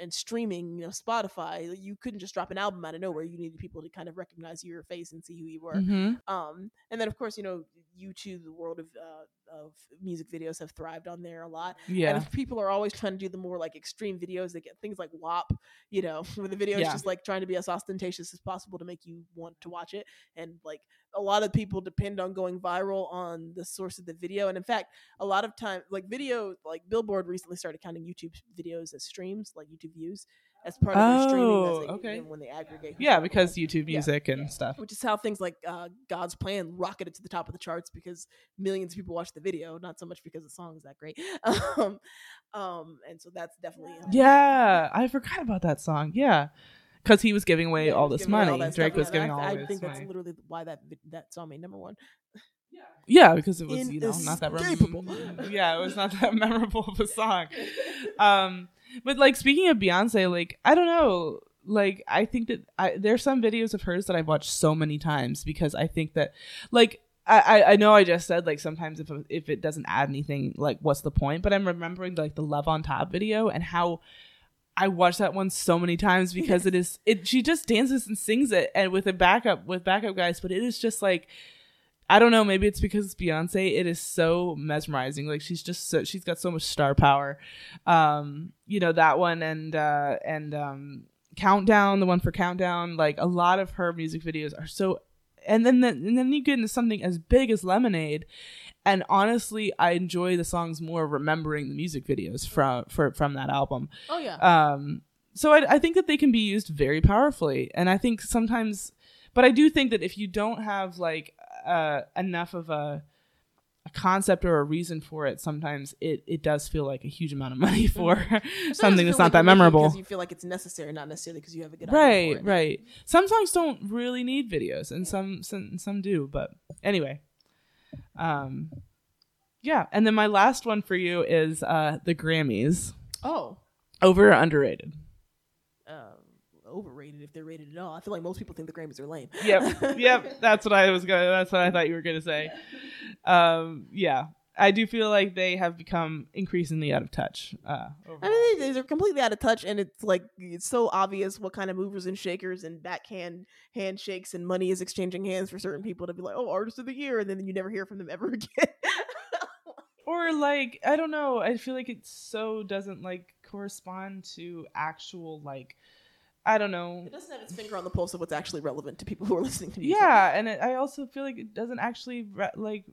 and streaming, you know, Spotify. You couldn't just drop an album out of nowhere. You needed people to kind of recognize your face and see who you were. Mhm. Um, and then of course, you know, YouTube, the world of uh, of music videos have thrived on there a lot. Yeah. And if people are always trying to do the more like extreme videos, they get things like WAP, you know, where the video is Yeah. just like trying to be as ostentatious as possible to make you want to watch it. And like a lot of people depend on going viral on the source of the video. And in fact, a lot of times, like video, like Billboard recently started counting YouTube videos as streams, like YouTube views, as part of their streaming. as Oh, they- okay. When they aggregate. who's Yeah, watching because it. YouTube Yeah. music and stuff. which is how things like uh, God's Plan rocketed to the top of the charts because millions of people watched the video, not so much because the song is that great. um, um, and so that's definitely Yeah, I forgot about that song. Yeah, because he was giving away yeah, all this money. all Drake stuff, was and giving all I of his think that's money. literally why that vi- that song made number one. Yeah, because it was you know not that Inescapable. memorable. yeah, it was not that memorable of a song. Um, but like speaking of Beyonce, like I don't know, like I think that I, there's some videos of hers that I've watched so many times because I think that like. I, I- know I just said like sometimes if if it doesn't add anything like what's the point but I'm remembering like the love on top video and how I watched that one so many times because it is it she just dances and sings it and with a backup with backup guys but it is just like I don't know maybe it's because it's Beyonce. It is so mesmerizing. Like she's just so she's got so much star power. Um you know that one and uh and um countdown the one for countdown like a lot of her music videos are so and then the, and then you get into something as big as lemonade. And honestly i enjoy the songs more remembering the music videos from for, from that album. Oh yeah, um so I, I think that they can be used very powerfully. And i think sometimes but i do think that if you don't have like uh enough of a a concept or a reason for it sometimes it it does feel like a huge amount of money for Sometimes something that's not like that you're making it memorable. 'cause you feel like it's necessary, not necessarily because you have a good idea right right. Some songs don't really need videos and some some some do but anyway. Um yeah and then my last one for you is uh the grammys. Oh, over or underrated overrated if they're rated at all. I feel like most people think the Grammys are lame. yep. Yep. That's what i was gonna that's what i thought you were gonna say. Um yeah. I do feel like they have become increasingly out of touch uh I mean, they're completely out of touch, and it's like it's so obvious what kind of movers and shakers and backhand handshakes and money is exchanging hands for certain people to be like, oh, artist of the year, and then you never hear from them ever again. or like i don't know. I feel like it so doesn't like correspond to actual like i don't know it doesn't have its finger on the pulse of what's actually relevant to people who are listening to music. yeah and it, i also feel like it doesn't actually re- like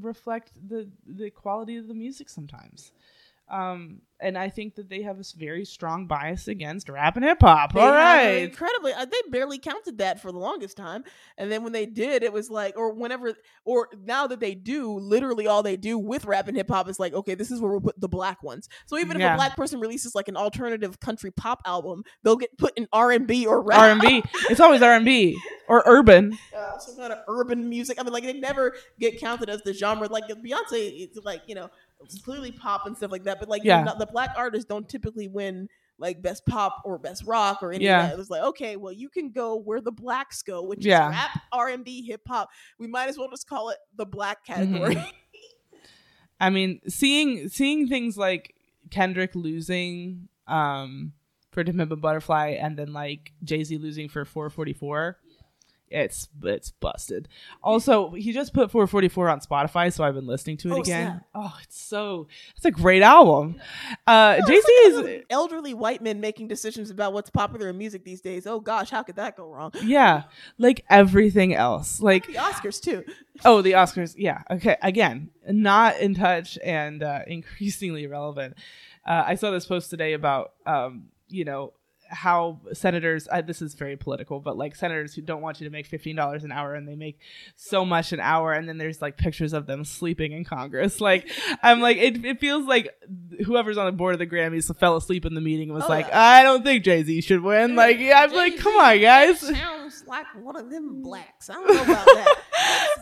reflect the the quality of the music sometimes Um, and I think that they have a very strong bias against rap and hip hop. All right. incredibly. Uh, they barely counted that for the longest time, and then when they did, it was like, or whenever, or now that they do, literally all they do with rap and hip hop is like, okay, this is where we put the black ones. So even if Yeah. a black person releases like an alternative country pop album, they'll get put in R and B or rap, R and B. It's always R and B or urban. uh, some kind of urban music. I mean, like they never get counted as the genre. Like Beyonce, it's like you know, clearly pop and stuff like that. But like, Yeah. not- the black artists don't typically win like best pop or best rock or anything. Yeah. that. It's like, okay, well, you can go where the blacks go, which Yeah. is rap, R and B, hip hop. We might as well just call it the black Mm-hmm. category. I mean, seeing seeing things like Kendrick losing um for To Pimp a Butterfly and then like Jay Z losing for 444. It's it's busted. Also, he just put 444 on Spotify, so I've been listening to it Oh, again. snap. Oh, it's so it's a great album. Uh, Jay like Z is elderly white men making decisions about what's popular in music these days. Oh gosh, how could that go wrong? yeah, like everything else. Like The Oscars too. Oh, the Oscars. Yeah. Okay. Again, not in touch and uh, increasingly relevant. Uh, I saw this post today about, um, you know, how senators, uh, this is very political, but like senators who don't want you to make $15 an hour and they make so much an hour. And then there's like pictures of them sleeping in Congress. Like, I'm like, it, it feels like whoever's on the board of the Grammys fell asleep in the meeting and was Oh, like, yeah. I don't think Jay Z should win. Like, yeah, I'm like, come on, guys. Sounds like one of them blacks. I don't know about that.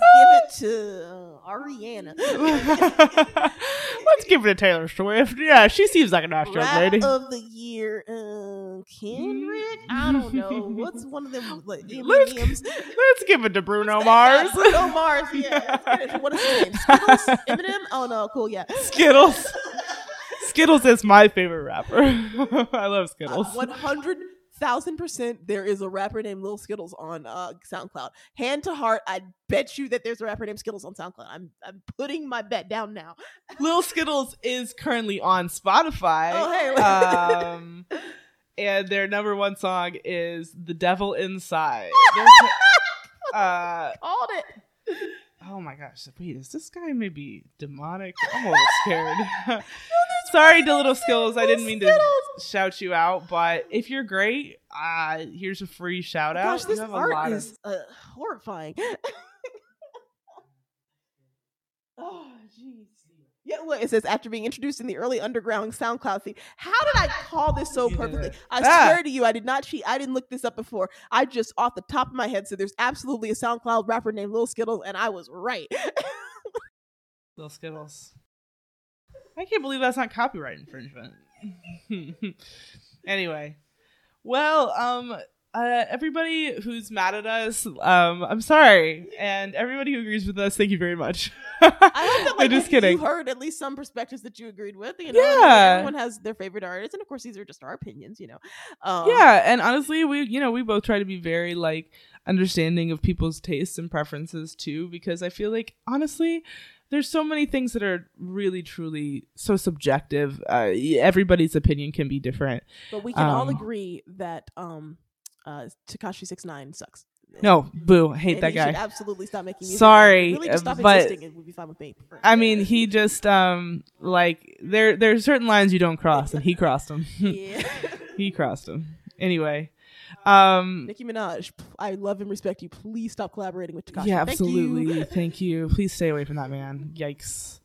Let's give it to uh, Ariana. Let's give it to Taylor Swift. Yeah, she seems like a nice young lady. of the year, uh, Kendrick. I don't know. What's one of them like Let's, let's give it to Bruno Mars. Bruno Mars. Yeah. What is his name? Skittles? Eminem. Oh no, cool. Yeah. Skittles. Skittles is my favorite rapper. I love Skittles. Uh, One hundred thousand percent. There is a rapper named Lil Skittles on uh, SoundCloud. Hand to heart, I bet you that there's a rapper named Skittles on SoundCloud. I'm I'm putting my bet down now. Lil Skittles is currently on Spotify. Oh, hey. um, and their number one song is "The Devil Inside." uh, Called it. oh my gosh! Wait, is this guy maybe demonic? I'm a little scared. Sorry, to little skills. I didn't mean to shout you out, but if you're great, uh, here's a free shout out. Gosh, this art lot of- is uh, horrifying. oh, jeez. Yeah, look, it says after being introduced in the early underground SoundCloud scene. How did I call this so perfectly? I Ah. swear to you, I did not cheat. I didn't look this up before. I just off the top of my head said there's absolutely a SoundCloud rapper named Lil Skittles, and I was right. Little Skittles. I can't believe that's not copyright infringement. anyway, well, um, uh, everybody who's mad at us, um, I'm sorry, and everybody who agrees with us, thank you very much. I hope that like just you kidding. heard at least some perspectives that you agreed with. You know, Yeah. everyone has their favorite artists, and of course, these are just our opinions. You know, um, yeah, and honestly, we you know we both try to be very like understanding of people's tastes and preferences too, because I feel like honestly, there's so many things that are really truly so subjective. Uh, everybody's opinion can be different. But we can all Um, agree that um, uh, Tekashi Six Nine sucks. No, boo, I hate And that he should guy. absolutely stop making music. Sorry, really just stop but- existing. It would be fine with me. I mean, he just um like there there's certain lines you don't cross, and he crossed them. yeah. he crossed them. Anyway, um, Nicki Minaj, I love and respect you. Please stop collaborating with Takashi. yeah, Thank you. absolutely. Thank you. Please stay away from that man. Yikes!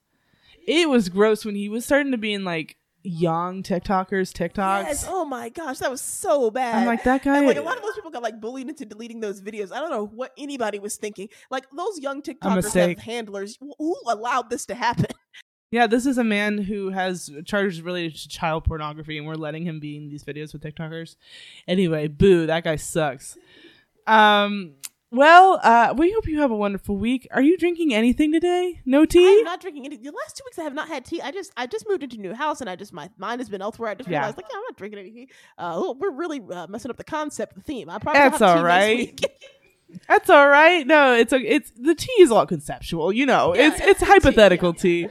It was gross when he was starting to be in like young TikTokers TikToks. Yes. Oh my gosh, that was so bad. I'm like that guy. And like a lot of those people got like bullied into deleting those videos. I don't know what anybody was thinking. Like those young TikTokers have handlers. Who allowed this to happen? Yeah, this is a man who has charges related to child pornography, and we're letting him be in these videos with TikTokers. Anyway, boo, that guy sucks. Um, well, uh, we hope you have a wonderful week. Are you drinking anything today? No tea? I'm not drinking any. The last two weeks I have not had tea. I just I just moved into a new house and I just my mind has been elsewhere. I just Yeah. realized like yeah, I'm not drinking anything. Uh, we're really uh, messing up the concept, the theme. I probably That's all right. That's all right. No, it's a, it's the tea is all conceptual. You know, Yeah, it's it's it's tea, hypothetical tea.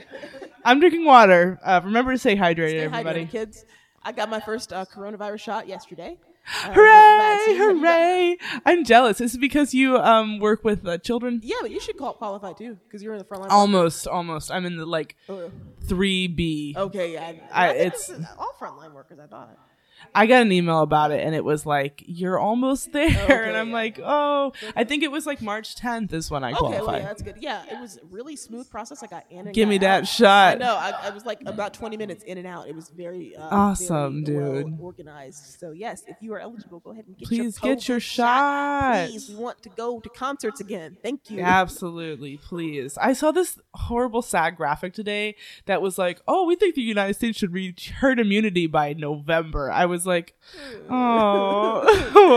I'm drinking water. Uh, remember to stay hydrated, Stay everybody. hydrated, kids. I got my first uh, coronavirus shot yesterday. Uh, Hooray! but- so you- you got- Hooray! I'm jealous. Is it because you um work with uh, children? Yeah, but you should call qualify too because you're in the front line. Almost, almost. I'm in the like three B. Okay, yeah. I- I, think it's- all frontline workers. I thought. I got an email about it and it was like, you're almost there. Okay, and I'm yeah. like, oh, I think it was like March 10th is when I Okay, qualified. well, yeah, that's good. Yeah, it was a really smooth process. I got in and Give me that I shot. know. I, I was like about 20 minutes in and out. It was very uh, Awesome, very well dude. organized. So yes, if you are eligible, go ahead and get your Please your get your shot. shot. Please, we want to go to concerts again. Thank you. Absolutely, please. I saw this horrible sad graphic today that was like, "Oh, we think the United States should reach herd immunity by November." I was like, "Oh."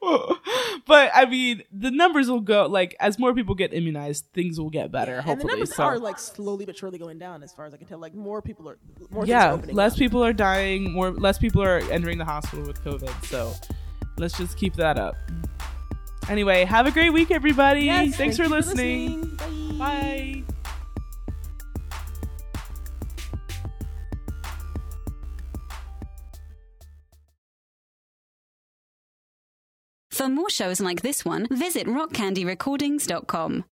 but I mean, the numbers will go like as more people get immunized, things will get better. and the hopefully, numbers so. are like slowly but surely going down, as far as I can tell. Like more people are, more are yeah, opening less up. people are dying, more less people are entering the hospital with COVID. So let's just keep that up. Anyway, have a great week, everybody. Yes, Thanks thank for listening. listening. Bye. For more shows like this one, visit rockcandyrecordings.com.